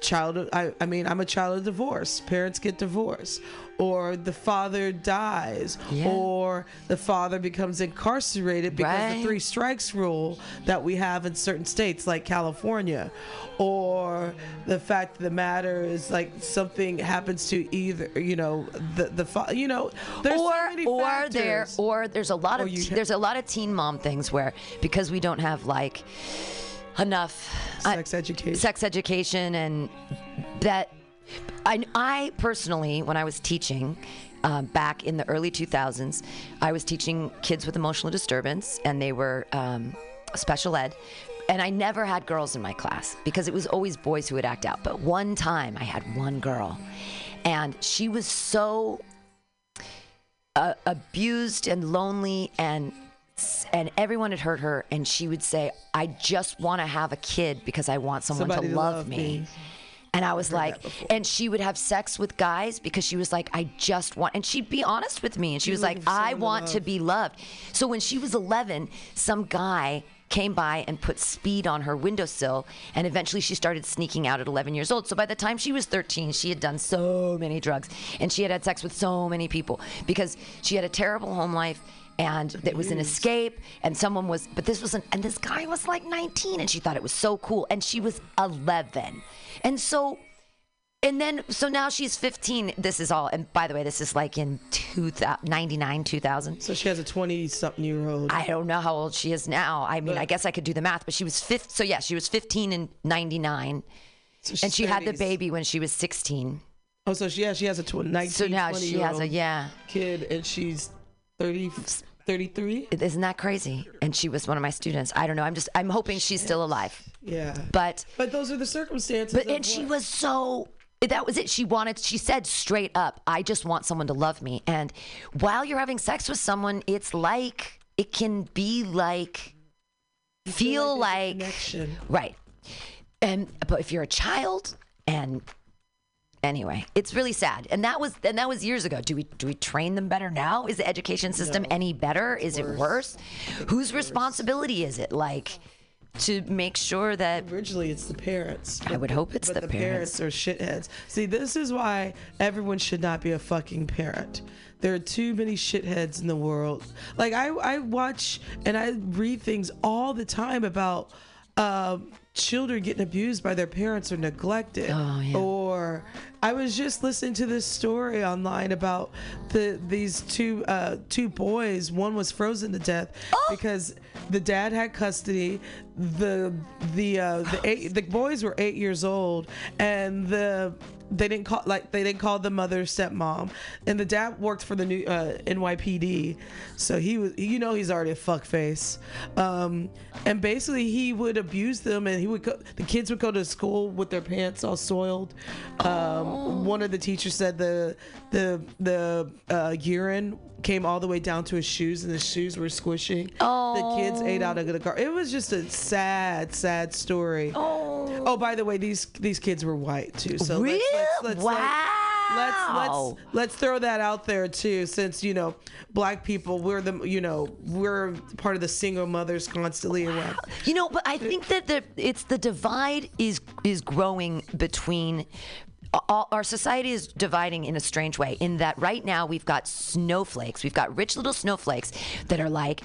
Child, I, I mean, I'm a child of divorce. Parents get divorced, or the father dies, Yeah. or the father becomes incarcerated because Right. the three strikes rule that we have in certain states, like California, or the fact of the matter is like something happens to either, you know, the the fa- you know, there's or so many or there or there's a lot oh, of Or you te- there's a lot of teen mom things where because we don't have like enough sex education. sex education and that I, I personally when I was teaching um, back in the early 2000s I was teaching kids with emotional disturbance and they were um, special ed. And I never had girls in my class because it was always boys who would act out. But one time I had one girl and she was so uh, abused and lonely and and everyone had hurt her and she would say i just want to have a kid because i want someone Somebody to love, love me. me. and i was heard like and she would have sex with guys because she was like i just want and she'd be honest with me and she You're was like i someone to want to be loved so when she was 11 some guy came by and put speed on her windowsill and eventually she started sneaking out at 11 years old so by the time she was 13 she had done so many drugs and she had had sex with so many people because she had a terrible home life and it was an escape and someone was but this was an and this guy was like 19 and she thought it was so cool and she was 11 and so and then so now she's 15 this is all and by the way this is like in 2000, 99 2000 So she has a 20 something year old. I don't know how old she is now. I mean, I guess I could do the math, but she was fifth. So yeah, she was 15 in 99, she's and she had the baby when she was 16. Oh, so she, yeah, she has a tw- 19, So now 20 she year has a yeah. kid, and she's 30, 33. Isn't that crazy? And she was one of my students. I don't know. I'm just I'm hoping she's still alive. Yeah. But But those are the circumstances. but and she was so that was it. She wanted. She said straight up, "I just want someone to love me." And while you're having sex with someone, it's like it can be like feel like, right. And but if you're a child and anyway, it's really sad. And that was and that was years ago. Do we do we train them better now? Is the education system any better? Is it worse? Whose responsibility is it? Like to make sure that originally it's the parents. I would hope it's but the, the parents are shitheads. See, this is why everyone should not be a fucking parent. There are too many shitheads in the world. Like I, I watch and I read things all the time about um, children getting abused by their parents or neglected. oh, yeah. Or I was just listening to this story online about the these two uh, two boys. One was frozen to death because the dad had custody. The the uh, the eight, the boys were eight years old, and the they didn't call like they didn't call the mother stepmom, and the dad worked for the new uh, NYPD, so he was you know he's already a fuck face, um, and basically he would abuse them, and he would go, the kids would go to school with their pants all soiled. Um, One of the teachers said the the the uh, urine came all the way down to his shoes, and his shoes were squishing. Oh. The kids ate oh. out of the car. It was just a sad, sad story. Oh, oh by the way, these these kids were white too. So let's- let's, let's, let's, let's let's throw that out there too, since you know black people we're the you know we're part of the single mothers constantly around. You know, but I think that the it's the divide is is growing between all, our society is dividing in a strange way in that right now we've got snowflakes. We've got rich little snowflakes that are like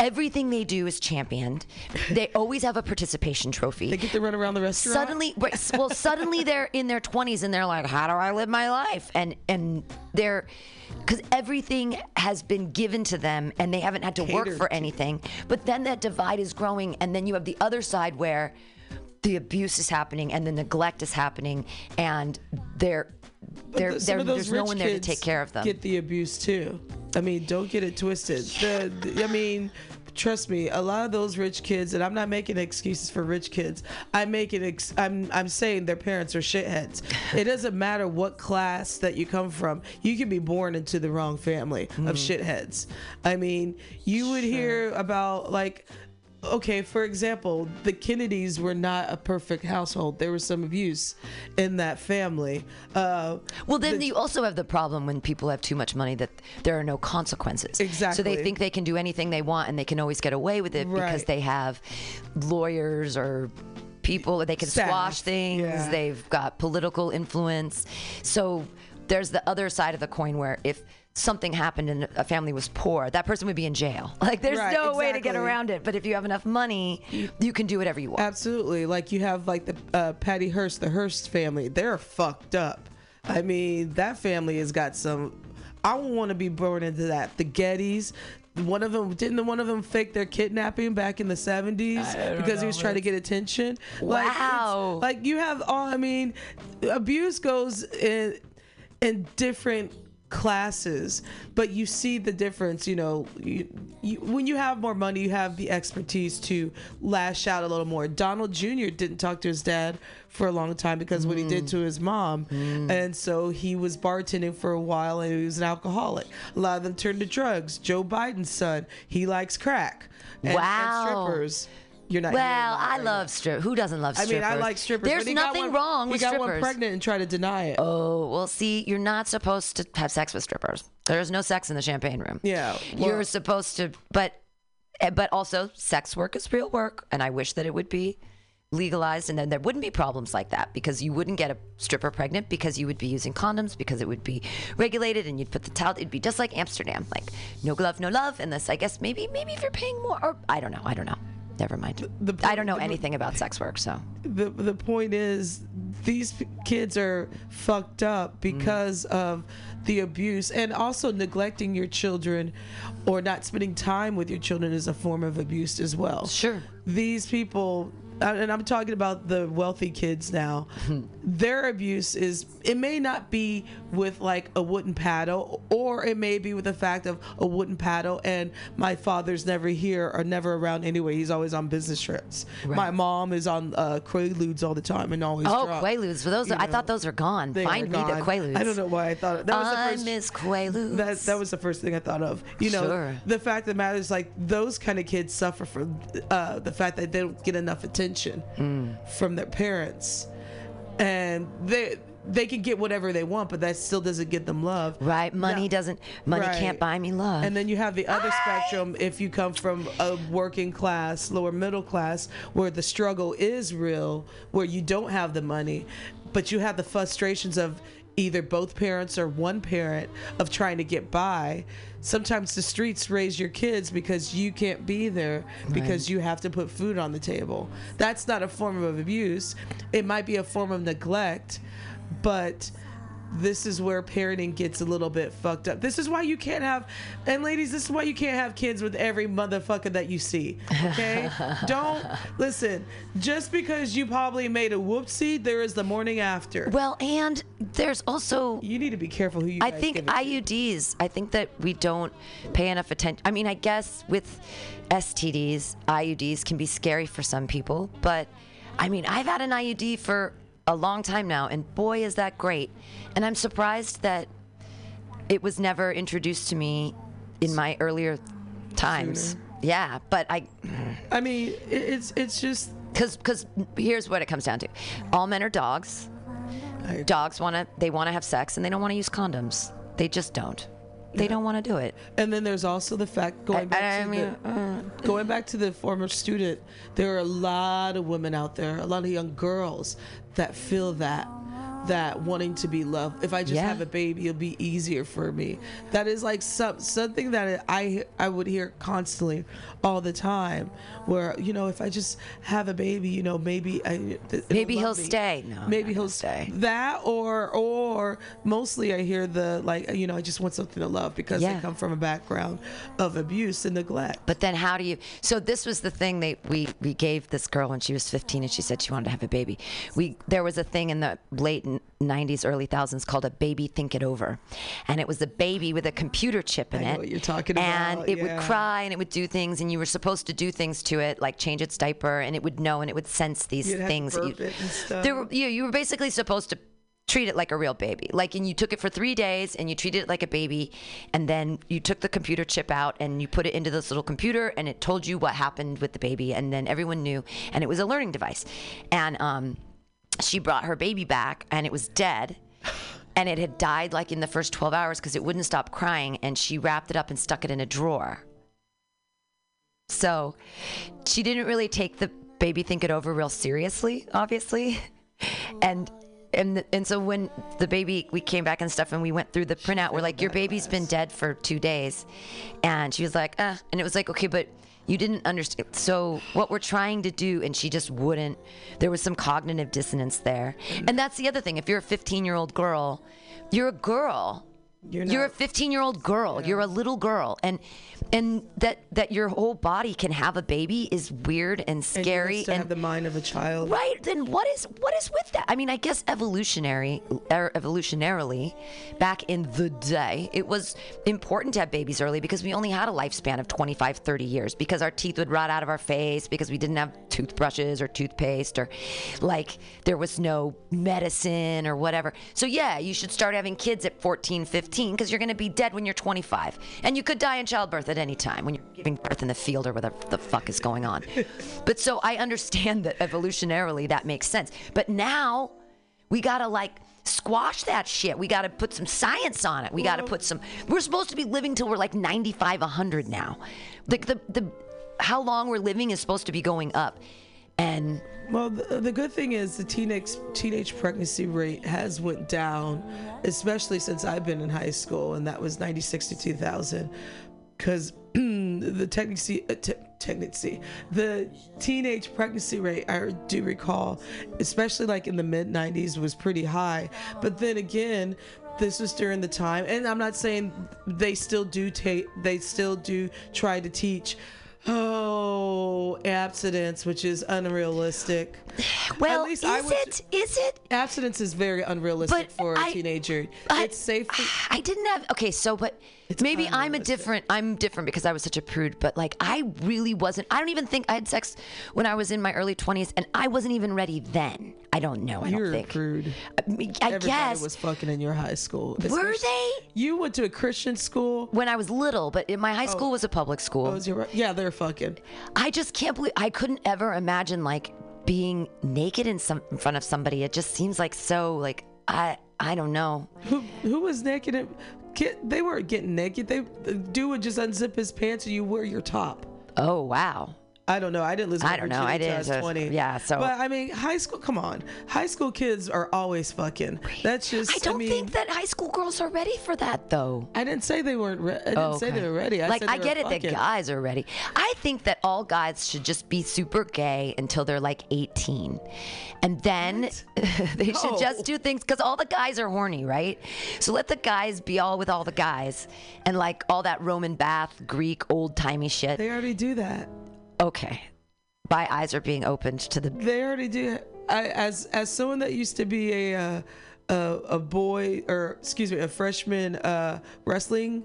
everything they do is championed. They always have a participation trophy. They get to run around the restaurant? Suddenly well suddenly they're in their 20s and they're like how do i live my life? And and they're because everything has been given to them and they haven't had to work Catered for anything. But then that divide is growing and then you have the other side where the abuse is happening and the neglect is happening and they're the- there's no one there to take care of them Get the abuse too. I mean, don't get it twisted. The, the- I mean, trust me, a lot of those rich kids, and I'm not making excuses for rich kids. I'm making, ex- I'm, I'm saying their parents are shitheads. it doesn't matter what class that you come from. You can be born into the wrong family of mm-hmm. shitheads. I mean, you would hear about like okay, for example, the Kennedys were not a perfect household. There was some abuse in that family. Uh, well, then you also have the problem when people have too much money that there are no consequences. Exactly. So they think they can do anything they want and they can always get away with it because they have lawyers or people they can Staff, squash things. yeah. They've got political influence. So there's the other side of the coin where if something happened and a family was poor, that person would be in jail. Like there's Right, no way to get around it. But if you have enough money, you can do whatever you want. Absolutely. Like you have like the uh, Patty Hearst, the Hearst family. They're fucked up. I mean, that family has got some. I don't want to be born into that. The Gettys. One of them didn't one of them fake their kidnapping back in the 70s I don't because he was trying to get attention. Like, it's- Wow. Like, you have all. I mean, abuse goes in in different classes but you see the difference you know you, you, when you have more money you have the expertise to lash out a little more. Donald jr didn't talk to his dad for a long time because what he did mm. to his mom. Mm. And so he was bartending for a while and he was an alcoholic. A lot of them turned to drugs. Joe biden's son he likes crack and, and strippers you're not well, I right love strip. Who doesn't love strippers? I mean, I like strippers. There's but he got nothing one- wrong he got one pregnant and tried to deny it. Oh, well, see, you're not supposed to have sex with strippers. There's no sex in the champagne room. Yeah, you're supposed to, but eh, but also sex work is real work, and I wish that it would be legalized, and then there wouldn't be problems like that because you wouldn't get a stripper pregnant because you would be using condoms because it would be regulated, and you'd put the towel. It'd be just like Amsterdam, like no glove, no love. And this, I guess, maybe maybe if you're paying more, or I don't know, I don't know. Never mind. I don't know anything about sex work, so. the the point is these kids are fucked up mm. because of the abuse and also neglecting your children or not spending time with your children is a form of abuse as well. Sure. These people and I'm talking about the wealthy kids now. their abuse is it may not be with like a wooden paddle, or it may be with the fact of a wooden paddle, and my father's never here or never around anyway. He's always on business trips. Right. My mom is on uh, Quaaludes all the time and always. Oh, drunk. Quaaludes. For those, You I know, thought those are gone. Find me the. Quaaludes. I don't know why I thought that was the I first. miss Quaaludes. That, that was the first thing I thought of. You know, Sure. the fact of the matter is like those kind of kids suffer from uh, the fact that they don't get enough attention Mm. from their parents, and they they can get whatever they want, but that still doesn't get them love. Right, money Now- doesn't. Money Right. can't buy me love. And then you have the other spectrum if you come from a working class, lower middle class, where the struggle is real, where you don't have the money, but you have the frustrations of either both parents or one parent of trying to get by. Sometimes the streets raise your kids because you can't be there because you have to put food on the table. That's not a form of abuse. It might be a form of neglect, but this is where parenting gets a little bit fucked up. This is why you can't have, and ladies, this is why you can't have kids with every motherfucker that you see. Okay? Don't listen. Just because you probably made a whoopsie, there is the morning after. Well, and there's also you need to be careful who you. I think it to. IUDs. I think that we don't pay enough attention. I mean, I guess with STDs, IUDs can be scary for some people, but I mean, I've had an IUD for a long time now, and boy, is that great. And I'm surprised that it was never introduced to me in my earlier times. Sooner. Yeah, but I. I mean, it's it's just because because here's what it comes down to: all men are dogs. Dogs want to they want to have sex and they don't want to use condoms. They just don't. They don't want to do it. And then there's also the fact going back I to mean, the, uh. going back to the former student, there are a lot of women out there, a lot of young girls that feel that that wanting to be loved. If I just Yeah. have a baby, it'll be easier for me. That is like some something that I I would hear constantly all the time. Where you know, if I just have a baby, you know, maybe I Maybe he'll me. stay. No, maybe he'll stay. That or or mostly I hear the like you know I just want something to love because Yeah. they come from a background of abuse and neglect. But then how do you so this was the thing they we we gave this girl when she was 15 and she said she wanted to have a baby. We there was a thing in the late 90s early thousands called a baby think it over. And it was a baby with a computer chip in I know it. what you're talking and about, it would cry and it would do things and you were supposed to do things to it like change its diaper and it would know and it would sense these You'd things that you, it and stuff. There were, you, you were basically supposed to treat it like a real baby. Like, and you took it for three days and you treated it like a baby, and then you took the computer chip out and you put it into this little computer, and it told you what happened with the baby, and then everyone knew, and it was a learning device. And um, she brought her baby back, and it was dead. And it had died like in the first 12 hours because it wouldn't stop crying. And she wrapped it up and stuck it in a drawer. So she didn't really take the baby think it over real seriously, obviously. And and and so when the baby we came back and stuff and we went through the printout, we're like, Your baby's been dead for two days. And she was like, uh and it was like, Okay, but you didn't understand so what we're trying to do and she just wouldn't there was some cognitive dissonance there. And that's the other thing. If you're a fifteen year old girl, you're a girl. You're, a 15 year old girl. You're a little girl, and and that that your whole body can have a baby is weird and And scary. and have the mind of a child. Right. Then what is what is with that? I mean, I guess evolutionary er, evolutionarily, back in the day, it was important to have babies early because we only had a lifespan of 25, 30 years because our teeth would rot out of our face because we didn't have toothbrushes or toothpaste or like there was no medicine or whatever. So yeah, you should start having kids at 14, 15 because you're going to be dead when you're 25. And you could die in childbirth at any time when you're giving birth in the field or whatever the fuck is going on. but so I understand that evolutionarily that makes sense. But now we got to like squash that shit. We got to put some science on it. We got to mm-hmm. put some We're supposed to be living till we're like 95 100 now. Like the the how long we're living is supposed to be going up. And Well, the, the good thing is the teenage teenage pregnancy rate has went down, especially since I've been in high school, and that was 96 to 2000. Because the pregnancy, uh, the teenage pregnancy rate, I do recall, especially like in the mid 90s, was pretty high. But then again, this was during the time, and I'm not saying they still do take, they still do try to teach Oh, abstinence, which is unrealistic. Well, At least I is would- it? Is it? Abstinence is very unrealistic for a I- teenager. I- it's safe. For, I didn't have okay, so but maybe I'm a different I'm different because I was such a prude, but like I really wasn't I don't even think I had sex when I was in my early 20s and I wasn't even ready then. I don't know. I You're don't a think. prude. Uh, I, mean, I Everybody guess was fucking in your high school. Were they? You went to a Christian school. when I was little, but in my high oh. school was a public school. Oh, is your, yeah, they're fucking. I just can't believe I couldn't ever imagine like being naked in some in front of somebody. It just seems like so like I I don't know. Who who was naked? And, kid, they weren't getting naked. They the dude would just unzip his pants and you wear your top. Oh wow. I don't know. I didn't lose. I don't know. I didn't, was uh, Twenty. yeah, so- But I mean, high school. Come on, high school kids are always fucking. That's just. I don't mean, think that high school girls are ready for that though. I didn't say they weren't. Re- I didn't Oh, say they were ready. I like said I get it that guys are ready. I think that all guys should just be super gay until they're like 18. And then they should just do things cuz all the guys are horny, right? So let the guys be all with all the guys and like all that Roman bath, Greek, old-timey shit. They already do that. Okay. My eyes are being opened to the They already do. I, as as someone that used to be a uh, a, a boy or excuse me a freshman uh, wrestling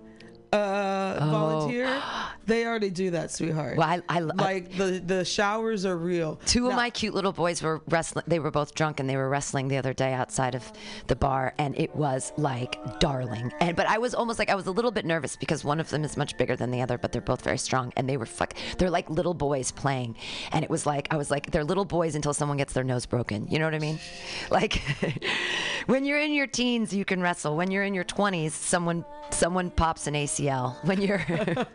uh, Oh. volunteer, they already do that, sweetheart. Well, I, I, like the the showers are real. Two of my cute little boys were wrestling. They were both drunk and they were wrestling the other day outside of the bar, and it was like darling. And but I was almost like I was a little bit nervous because one of them is much bigger than the other, but they're both very strong, and they were fuck. They're like little boys playing, and it was like I was like they're little boys until someone gets their nose broken. You know what I mean? Like when you're in your teens, you can wrestle. When you're in your 20s, someone someone pops an ACL. When you're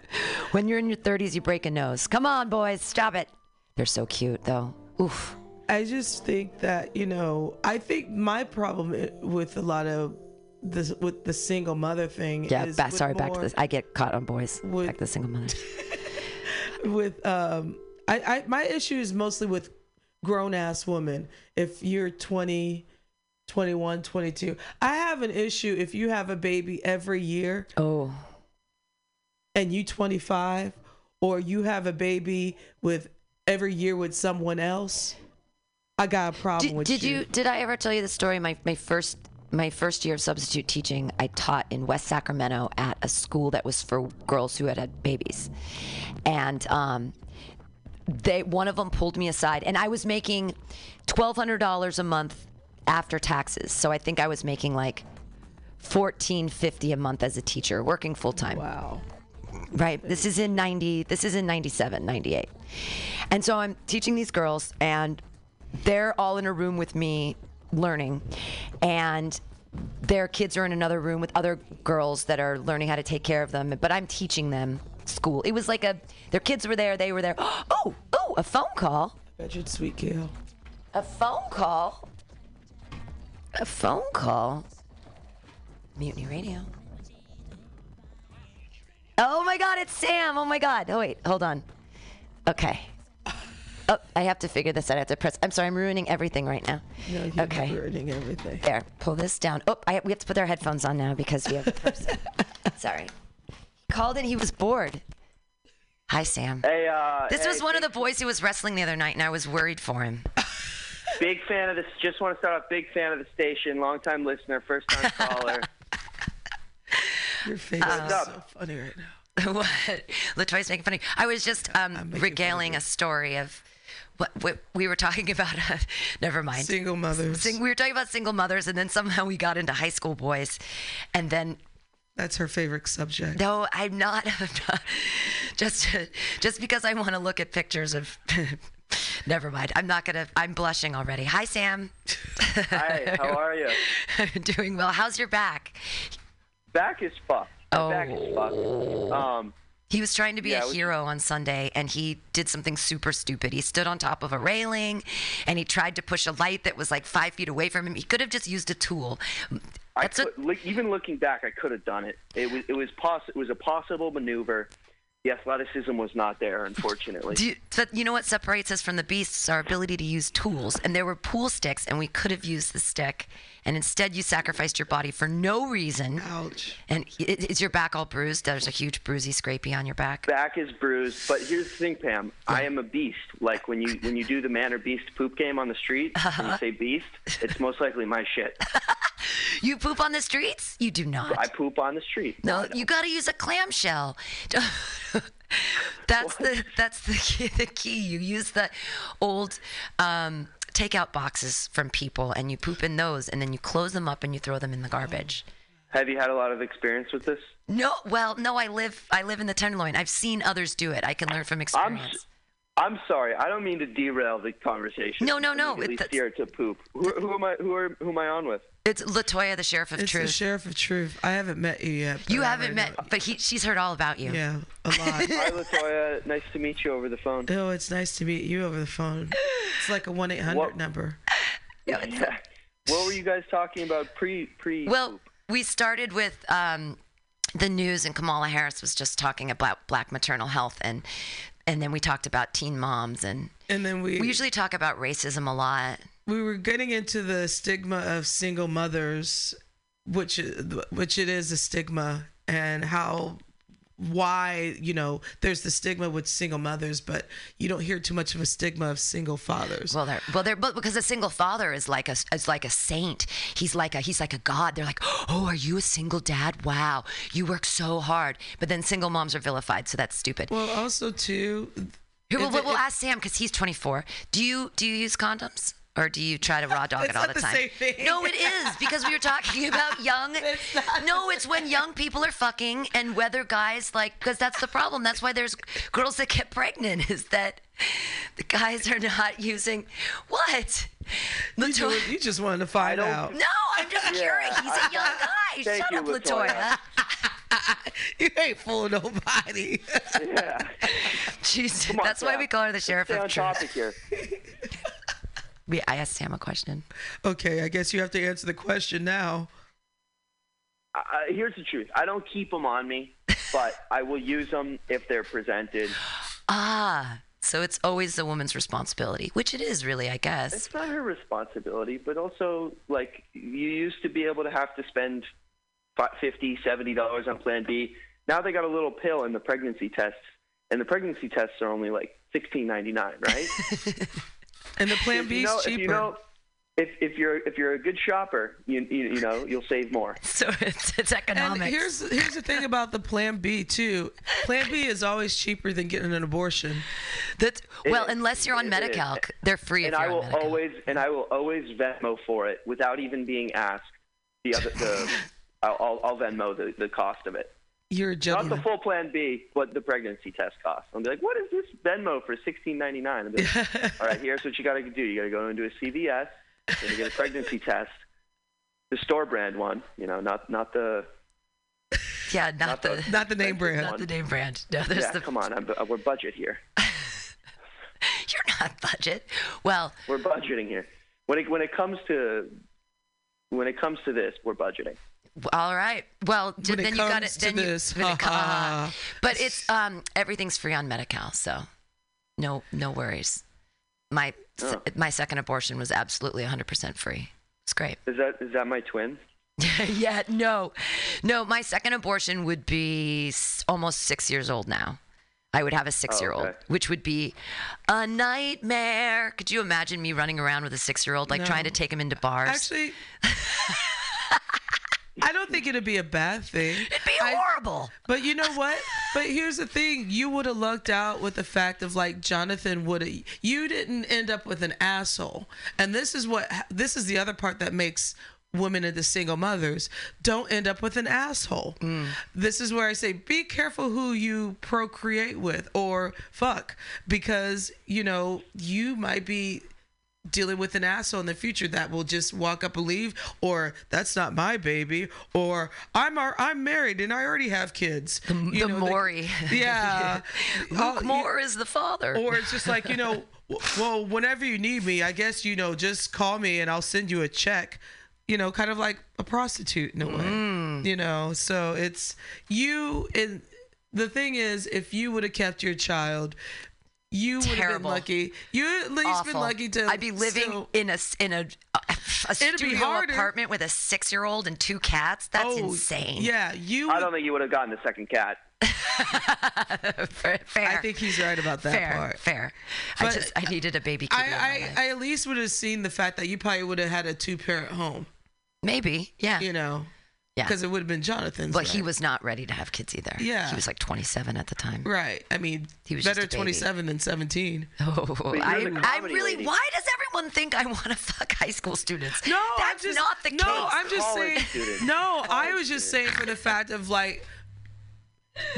when you're in your 30s, you break a nose. Come on, boys, stop it. They're so cute, though. Oof. I just think that you know. I think my problem with a lot of this with the single mother thing. Yeah, is back, sorry, back to this. I get caught on boys. With- back to the single mother. with um I, I my issue is mostly with grown ass women if you're 20 21 22 i have an issue if you have a baby every year oh and you 25 or you have a baby with every year with someone else i got a problem Did, with did you you did I ever tell you the story? My my first my first year of substitute teaching, I taught in West Sacramento at a school that was for girls who had had babies, and um, they one of them pulled me aside, and I was making twelve hundred dollars a month after taxes. So I think I was making like fourteen fifty a month as a teacher, working full time. Wow. Right. This is in 90, this is in 97, 98. And so I'm teaching these girls, and they're all in a room with me learning. And their kids are in another room with other girls that are learning how to take care of them. But I'm teaching them school. It was like a, their kids were there, they were there. Oh, oh, a phone call. Bedford Sweet Kale. A phone call. A phone call. Mutiny Radio. Oh my God, it's Sam. Oh my God. Oh wait, hold on. Okay. Oh, I have to figure this out. I have to press. I'm sorry, I'm ruining everything right now. No, you're okay. ruining everything. There, pull this down. Oh, I, we have to put our headphones on now because we have the person. sorry. Called and he was bored. Hi, Sam. Hey, uh, This hey, was one of the boys who was wrestling the other night, and I was worried for him. big fan of this. Just want to start off. Big fan of the station. Long time listener. First time caller. Your face Uh, is so funny right now. what? Latoya's making funny. I was just um, regaling a story of what, what we were talking about. Uh, never mind. Single mothers. Sing, we were talking about single mothers, and then somehow we got into high school boys, and then. That's her favorite subject. No, I'm not. I'm not just, just because I want to look at pictures of. Never mind. I'm not gonna. I'm blushing already. Hi, Sam. Hi. How are you? I'm doing well. How's your back? Back is fucked. My Oh. Back is fucked. Um. He was trying to be Yeah, a was- hero on Sunday and he did something super stupid. He stood on top of a railing and he tried to push a light that was like five feet away from him. He could have just used a tool. I That's could, look, even looking back, I could have done it. It was it was poss- it was a possible maneuver. The athleticism was not there, unfortunately. Do you, but you know what separates us from the beasts? Our ability to use tools. And there were pool sticks, and we could have used the stick. And instead, you sacrificed your body for no reason. Ouch. And i- is your back all bruised? There's a huge bruisey, scrapey on your back. Back is bruised, but here's the thing, Pam. I am a beast. Like when you when you do the man or beast poop game on the street, and you uh-huh. say beast, it's most likely my shit. You poop on the streets? You do not. I poop on the street. No, you got to use a clamshell. that's the that's the key, the key. You use the old um, takeout boxes from people, and you poop in those, and then you close them up and you throw them in the garbage. Have you had a lot of experience with this? No, well, no. I live I live in the Tenderloin. I've seen others do it. I can learn from experience. I'm I'm sorry. I don't mean to derail the conversation. No, no, no, Immediately it- steer it to poop. Who, who am I? Who are who am I on with? It's Latoya, the sheriff of It's truth. the sheriff of truth. I haven't met you yet. you I haven't met, but he, she's heard all about you. Yeah, a lot. Hi, Latoya. Nice to meet you over the phone. Oh, it's nice to meet you over the phone. It's like a one eight hundred What- number. Yeah. What were you guys talking about pre pre? Well, we started with um, the news, and Kamala Harris was just talking about black maternal health, and and then we talked about teen moms, and And then we we usually talk about racism a lot. We were getting into the stigma of single mothers, which which it is a stigma, and how why you know there's the stigma with single mothers, but you don't hear too much of a stigma of single fathers. Well, they're well, they're but because a single father is like a is like a saint. He's like a he's like a god. They're like, oh, are you a single dad? Wow, you work so hard. But then single moms are vilified, so that's stupid. Well, also too. We'll, we'll, we'll ask Sam because he's 24. Do you do you use condoms? Or do you try to raw dog it all not the the time? same thing. No, it is because we were talking about young. no, it's when young people are fucking and whether guys like because that's the problem. That's why there's girls that get pregnant is that the guys are not using what. You, ju- you just wanted to find out. No, I'm just curious. He's a young guy. Thank Shut you, up, Latoya. Latoya. you ain't fooling nobody. Yeah. Jeez, on, that's why we call her the Let's sheriff stay of on truth. topic here. We, I asked Sam a question. Okay, I guess you have to answer the question now. Uh, here's the truth. I don't keep them on me, but I will use them if they're presented. Ah, so it's always the woman's responsibility, which it is really, I guess. It's not her responsibility, but also like you used to be able to have to spend fi- fifty, seventy dollars on Plan B. Now they got a little pill in the pregnancy tests, and the pregnancy tests are only like sixteen ninety nine, right? And the Plan If B you is know, cheaper. If you know, if, if you're if you're a good shopper, you you, you know you'll save more. So it's, it's economics. And here's here's the thing about the Plan B too. Plan B is always cheaper than getting an abortion. That's well, is. unless you're on It is. Medi-Cal, they're free and if I you're will on always and I will always Venmo for it without even being asked. The other the I'll, I'll I'll Venmo the, the cost of it. You're a Not gentleman. the full Plan B, but the pregnancy test cost. I'll be like, what is this Venmo for sixteen ninety nine? Like, All right, here's what you got to do. You got to go into a CVS. You're get a pregnancy test, the store brand one. You know, not not the Yeah, not, not the, not the name brand. not the name brand. No, there's yeah. the Come on, I'm, we're budget here. you're not budget. Well, We're budgeting here. When it when it comes to when it comes to this, we're budgeting. All right. Well, d- When it then you got it. comes to Then you, this, when it co- ha-ha. but it's um everything's free on Medi-Cal, so no no worries. My Oh. my second abortion was absolutely 100% free. It's great. Is that is that my twin? yeah, no, no. My second abortion would be almost six years old now. I would have a six-year-old, okay. which would be a nightmare. Could you imagine me running around with a six-year-old, like No. trying to take him into bars? Actually, I don't think it'd be a bad thing. It'd be horrible. But you know what? But here's the thing: you would have lucked out with the fact of like Jonathan would have. You didn't end up with an asshole, and this is what. This is the other part that makes women into single mothers don't end up with an asshole. Mm. This is where I say be careful who you procreate with or fuck because you know you might be dealing with an asshole in the future that will just walk up and leave or that's not my baby or I'm ar- I'm married and I already have kids. The, the Maury. Yeah. Luke you- Moore is the father. or it's just like, you know, well, whenever you need me, I guess, you know, just call me and I'll send you a check. You know, kind of like a prostitute in a way. Mm. You know, so it's you and the thing is, if you would have kept your child, you would have been lucky. You at least been lucky to. I'd be living still- in a s- in a a It'd studio apartment with a six year old and two cats. That's Oh, insane. Yeah, you. I don't think you would have gotten the second cat. fair, fair. I think he's right about that fair, part. Fair. I just I needed a baby kitty. in my I. I, I at least would have seen the fact that you probably would have had a two parent home. Maybe, yeah. You know, Yeah. because it would have been Jonathan's. but he was not ready to have kids either. Yeah. He was like 27 at the time. right. I mean, He was better just a baby. 27 than 17. Oh, I, the I comedy really. lady. Why does everyone think I want to fuck high school students? No, that's I'm just, not the no, case. No, I'm just College saying. student. No, I was just saying for the fact of like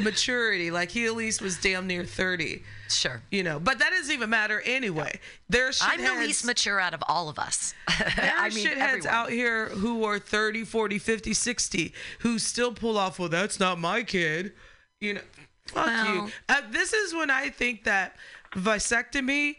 maturity. Like he at least was damn near 30. Sure. You know, but that doesn't even matter anyway. There's I'm the least mature out of all of us. There are I mean, shitheads everyone. out here who are 30, 40, 50, 60 who still pull off, well, that's not my kid. You know, fuck Well- you. Uh, this is when I think that vasectomy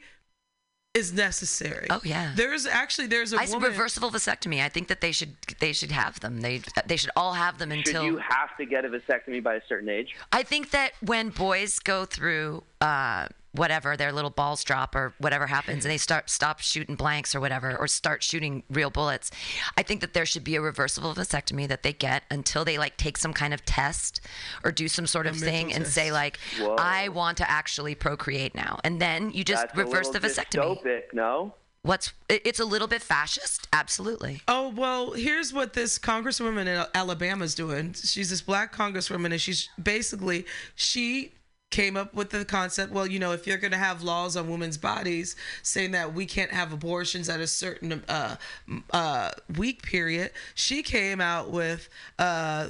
is necessary. Oh yeah. There's actually there's a I woman. reversible vasectomy. I think that they should they should have them. They they should all have them Should until you have to get a vasectomy by a certain age? I think that when boys go through uh, whatever their little balls drop or whatever happens, and they start stop shooting blanks or whatever, or start shooting real bullets, I think that there should be a reversible vasectomy that they get until they like take some kind of test or do some sort of mental thing and test. say like, Whoa. I want to actually procreate now, and then you just That's reverse a the vasectomy. dystopic, no? What's it's a little bit fascist, absolutely. Oh well, here's what this congresswoman in Alabama's doing. She's this black congresswoman, and she's basically she came up with the concept. Well, you know, if you're going to have laws on women's bodies saying that we can't have abortions at a certain uh, uh, week period, she came out with. Uh,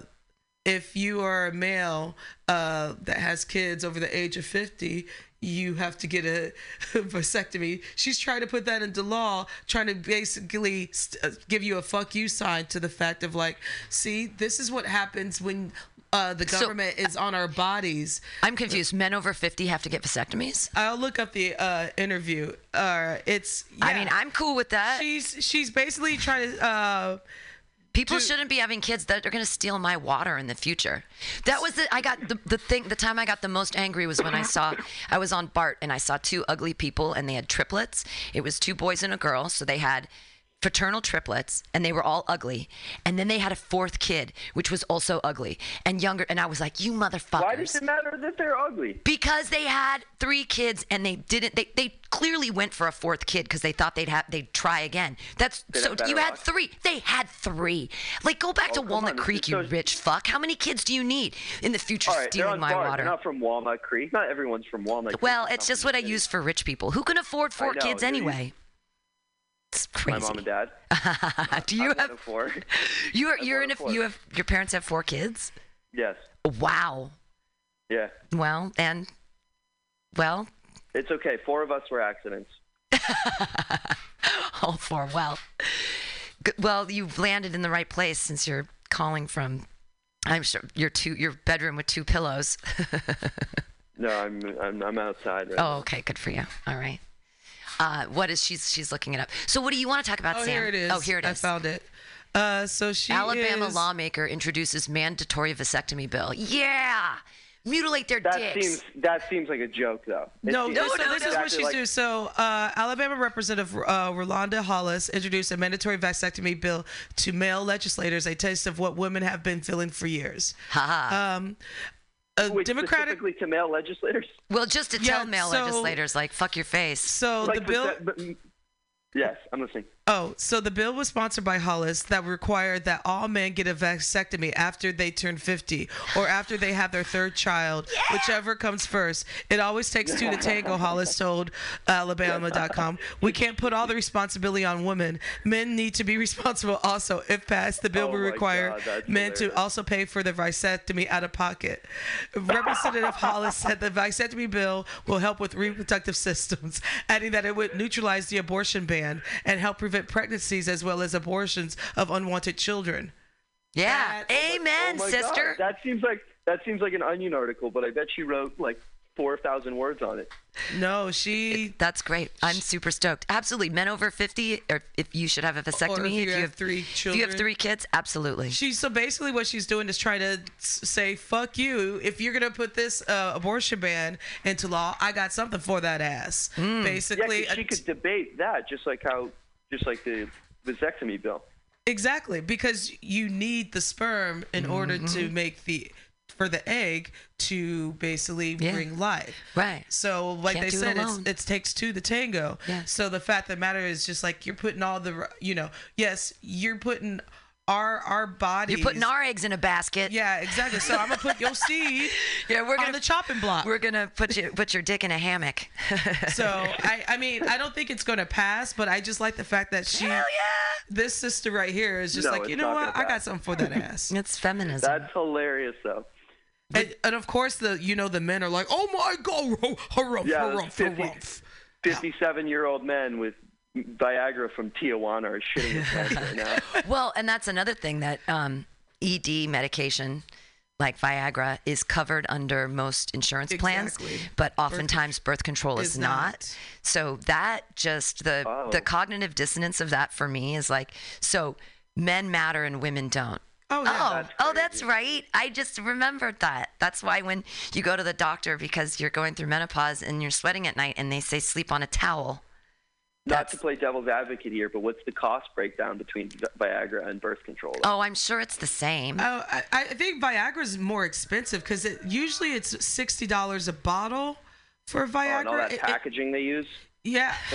if you are a male uh, that has kids over the age of 50, you have to get a vasectomy. She's trying to put that into law, trying to basically uh, give you a fuck you sign to the fact of like, see, this is what happens when uh, the So- government is on our bodies. I'm confused. Men over 50 have to get vasectomies. I'll look up the uh, interview. Uh, it's. I mean, I'm cool with that. She's she's basically trying to. Uh, People shouldn't be having kids that are going to steal my water in the future. That was the I got the, the thing. The time I got the most angry was when I saw I was on Bart and I saw two ugly people and they had triplets. It was two boys and a girl, so they had fraternal triplets and they were all ugly. And then they had a fourth kid, which was also ugly and younger. And I was like, you motherfuckers. Why does it matter that they're ugly? Because they had three kids and they didn't. They, they clearly went for a fourth kid because they thought they'd have they'd try again. That's They'd so you had luck. three. They had three. Like go back Oh, to Walnut on, Creek, you so- rich fuck. How many kids do you need in the future right, stealing my Bart. water? They're not from Walnut Creek. Not everyone's from Walnut Creek. well, it's just what I use for rich people who can afford four know, kids anyway. It's My crazy. mom and dad. do you I'm have four. you're I'm you're in a you have your parents have four kids? Yes. Wow. Yeah. Well, and well, It's okay. Four of us were accidents. all four. Well, well, you've landed in the right place since you're calling from. I'm sure your two your bedroom with two pillows. No, I'm I'm, I'm outside. Right oh, okay, good for you. All right. Uh, what is she's she's looking it up. So what do you want to talk about, oh, Sam? here it is. Oh, here it is. I found it. Uh, so she Alabama is, lawmaker introduces mandatory vasectomy bill. Yeah, mutilate their That dicks. seems that seems like a joke though. It No, seems this, so this is what she's like- doing. So, uh, Alabama Representative uh, Rolanda Hollis introduced a mandatory vasectomy bill to male legislators, a taste of what women have been feeling for years. Ha Um, a Wait, Democratic. specifically to male legislators. Well, just to Yeah, tell male so- legislators, like, fuck your face. So Like, the bill. that- but- yes, I'm listening. Oh, so the bill was sponsored by Hollis that required that all men get a vasectomy after they turn 50 or after they have their third child, whichever comes first. It always takes two to tango, Hollis told uh, Alabama.com. We can't put all the responsibility on women. Men need to be responsible also. If passed, the bill Oh will require God, men to also pay for the vasectomy out of pocket. Representative Hollis said the vasectomy bill will help with reproductive systems, adding that it would neutralize the abortion ban and help prevent pregnancies as well as abortions of unwanted children. Yeah. Amen, oh my sister. God, that seems like that seems like an Onion article, but I bet she wrote like four thousand words on it. No, she. That's great. I'm super stoked. Absolutely. Men over 50, or if you should have a vasectomy, if you have three children, if you have three kids, absolutely. She so basically what she's doing is trying to say fuck you if you're gonna put this uh, abortion ban into law. I got something for that ass. Hmm. Basically, yeah, 'cause she could debate that just like how, just like the vasectomy bill. Exactly, because you need the sperm in order Mm-hmm. to make the for the egg to basically bring life. Right. So, like Can't they do it said, it's, it takes two to the tango. Yeah. So the fact of the matter is just like you're putting all the, you know, yes, you're putting our our bodies. You're putting our eggs in a basket. Yeah, exactly. So I'm gonna put your seed. Yeah, we're on gonna the chopping block. We're gonna put you put your dick in a hammock. So I, I mean, I don't think it's going to pass, but I just like the fact that she, this sister right here, is just No, like, you know what? I got something for that ass. it's feminism. That's hilarious, though. And, and of course, the you know the men are like, oh my god, harumph, Yeah, harumph, 50 harumph. 57-year-old men with Viagra from Tijuana are shitting their pants right now. well, and that's another thing that um, ED medication, like Viagra, is covered under most insurance plans, Exactly. but oftentimes birth control is, is not. not. So that just the Oh. the cognitive dissonance of that for me is like, so men matter and women don't. Oh, oh, oh, that's right. I just remembered that. That's why when you go to the doctor because you're going through menopause and you're sweating at night and they say sleep on a towel. Not to play devil's advocate here, but what's the cost breakdown between Viagra and birth control? Oh, I'm sure it's the same. Oh, I, I think Viagra is more expensive because it usually it's sixty dollars a bottle for Oh, Viagra. and all that It- it- packaging they use. yeah,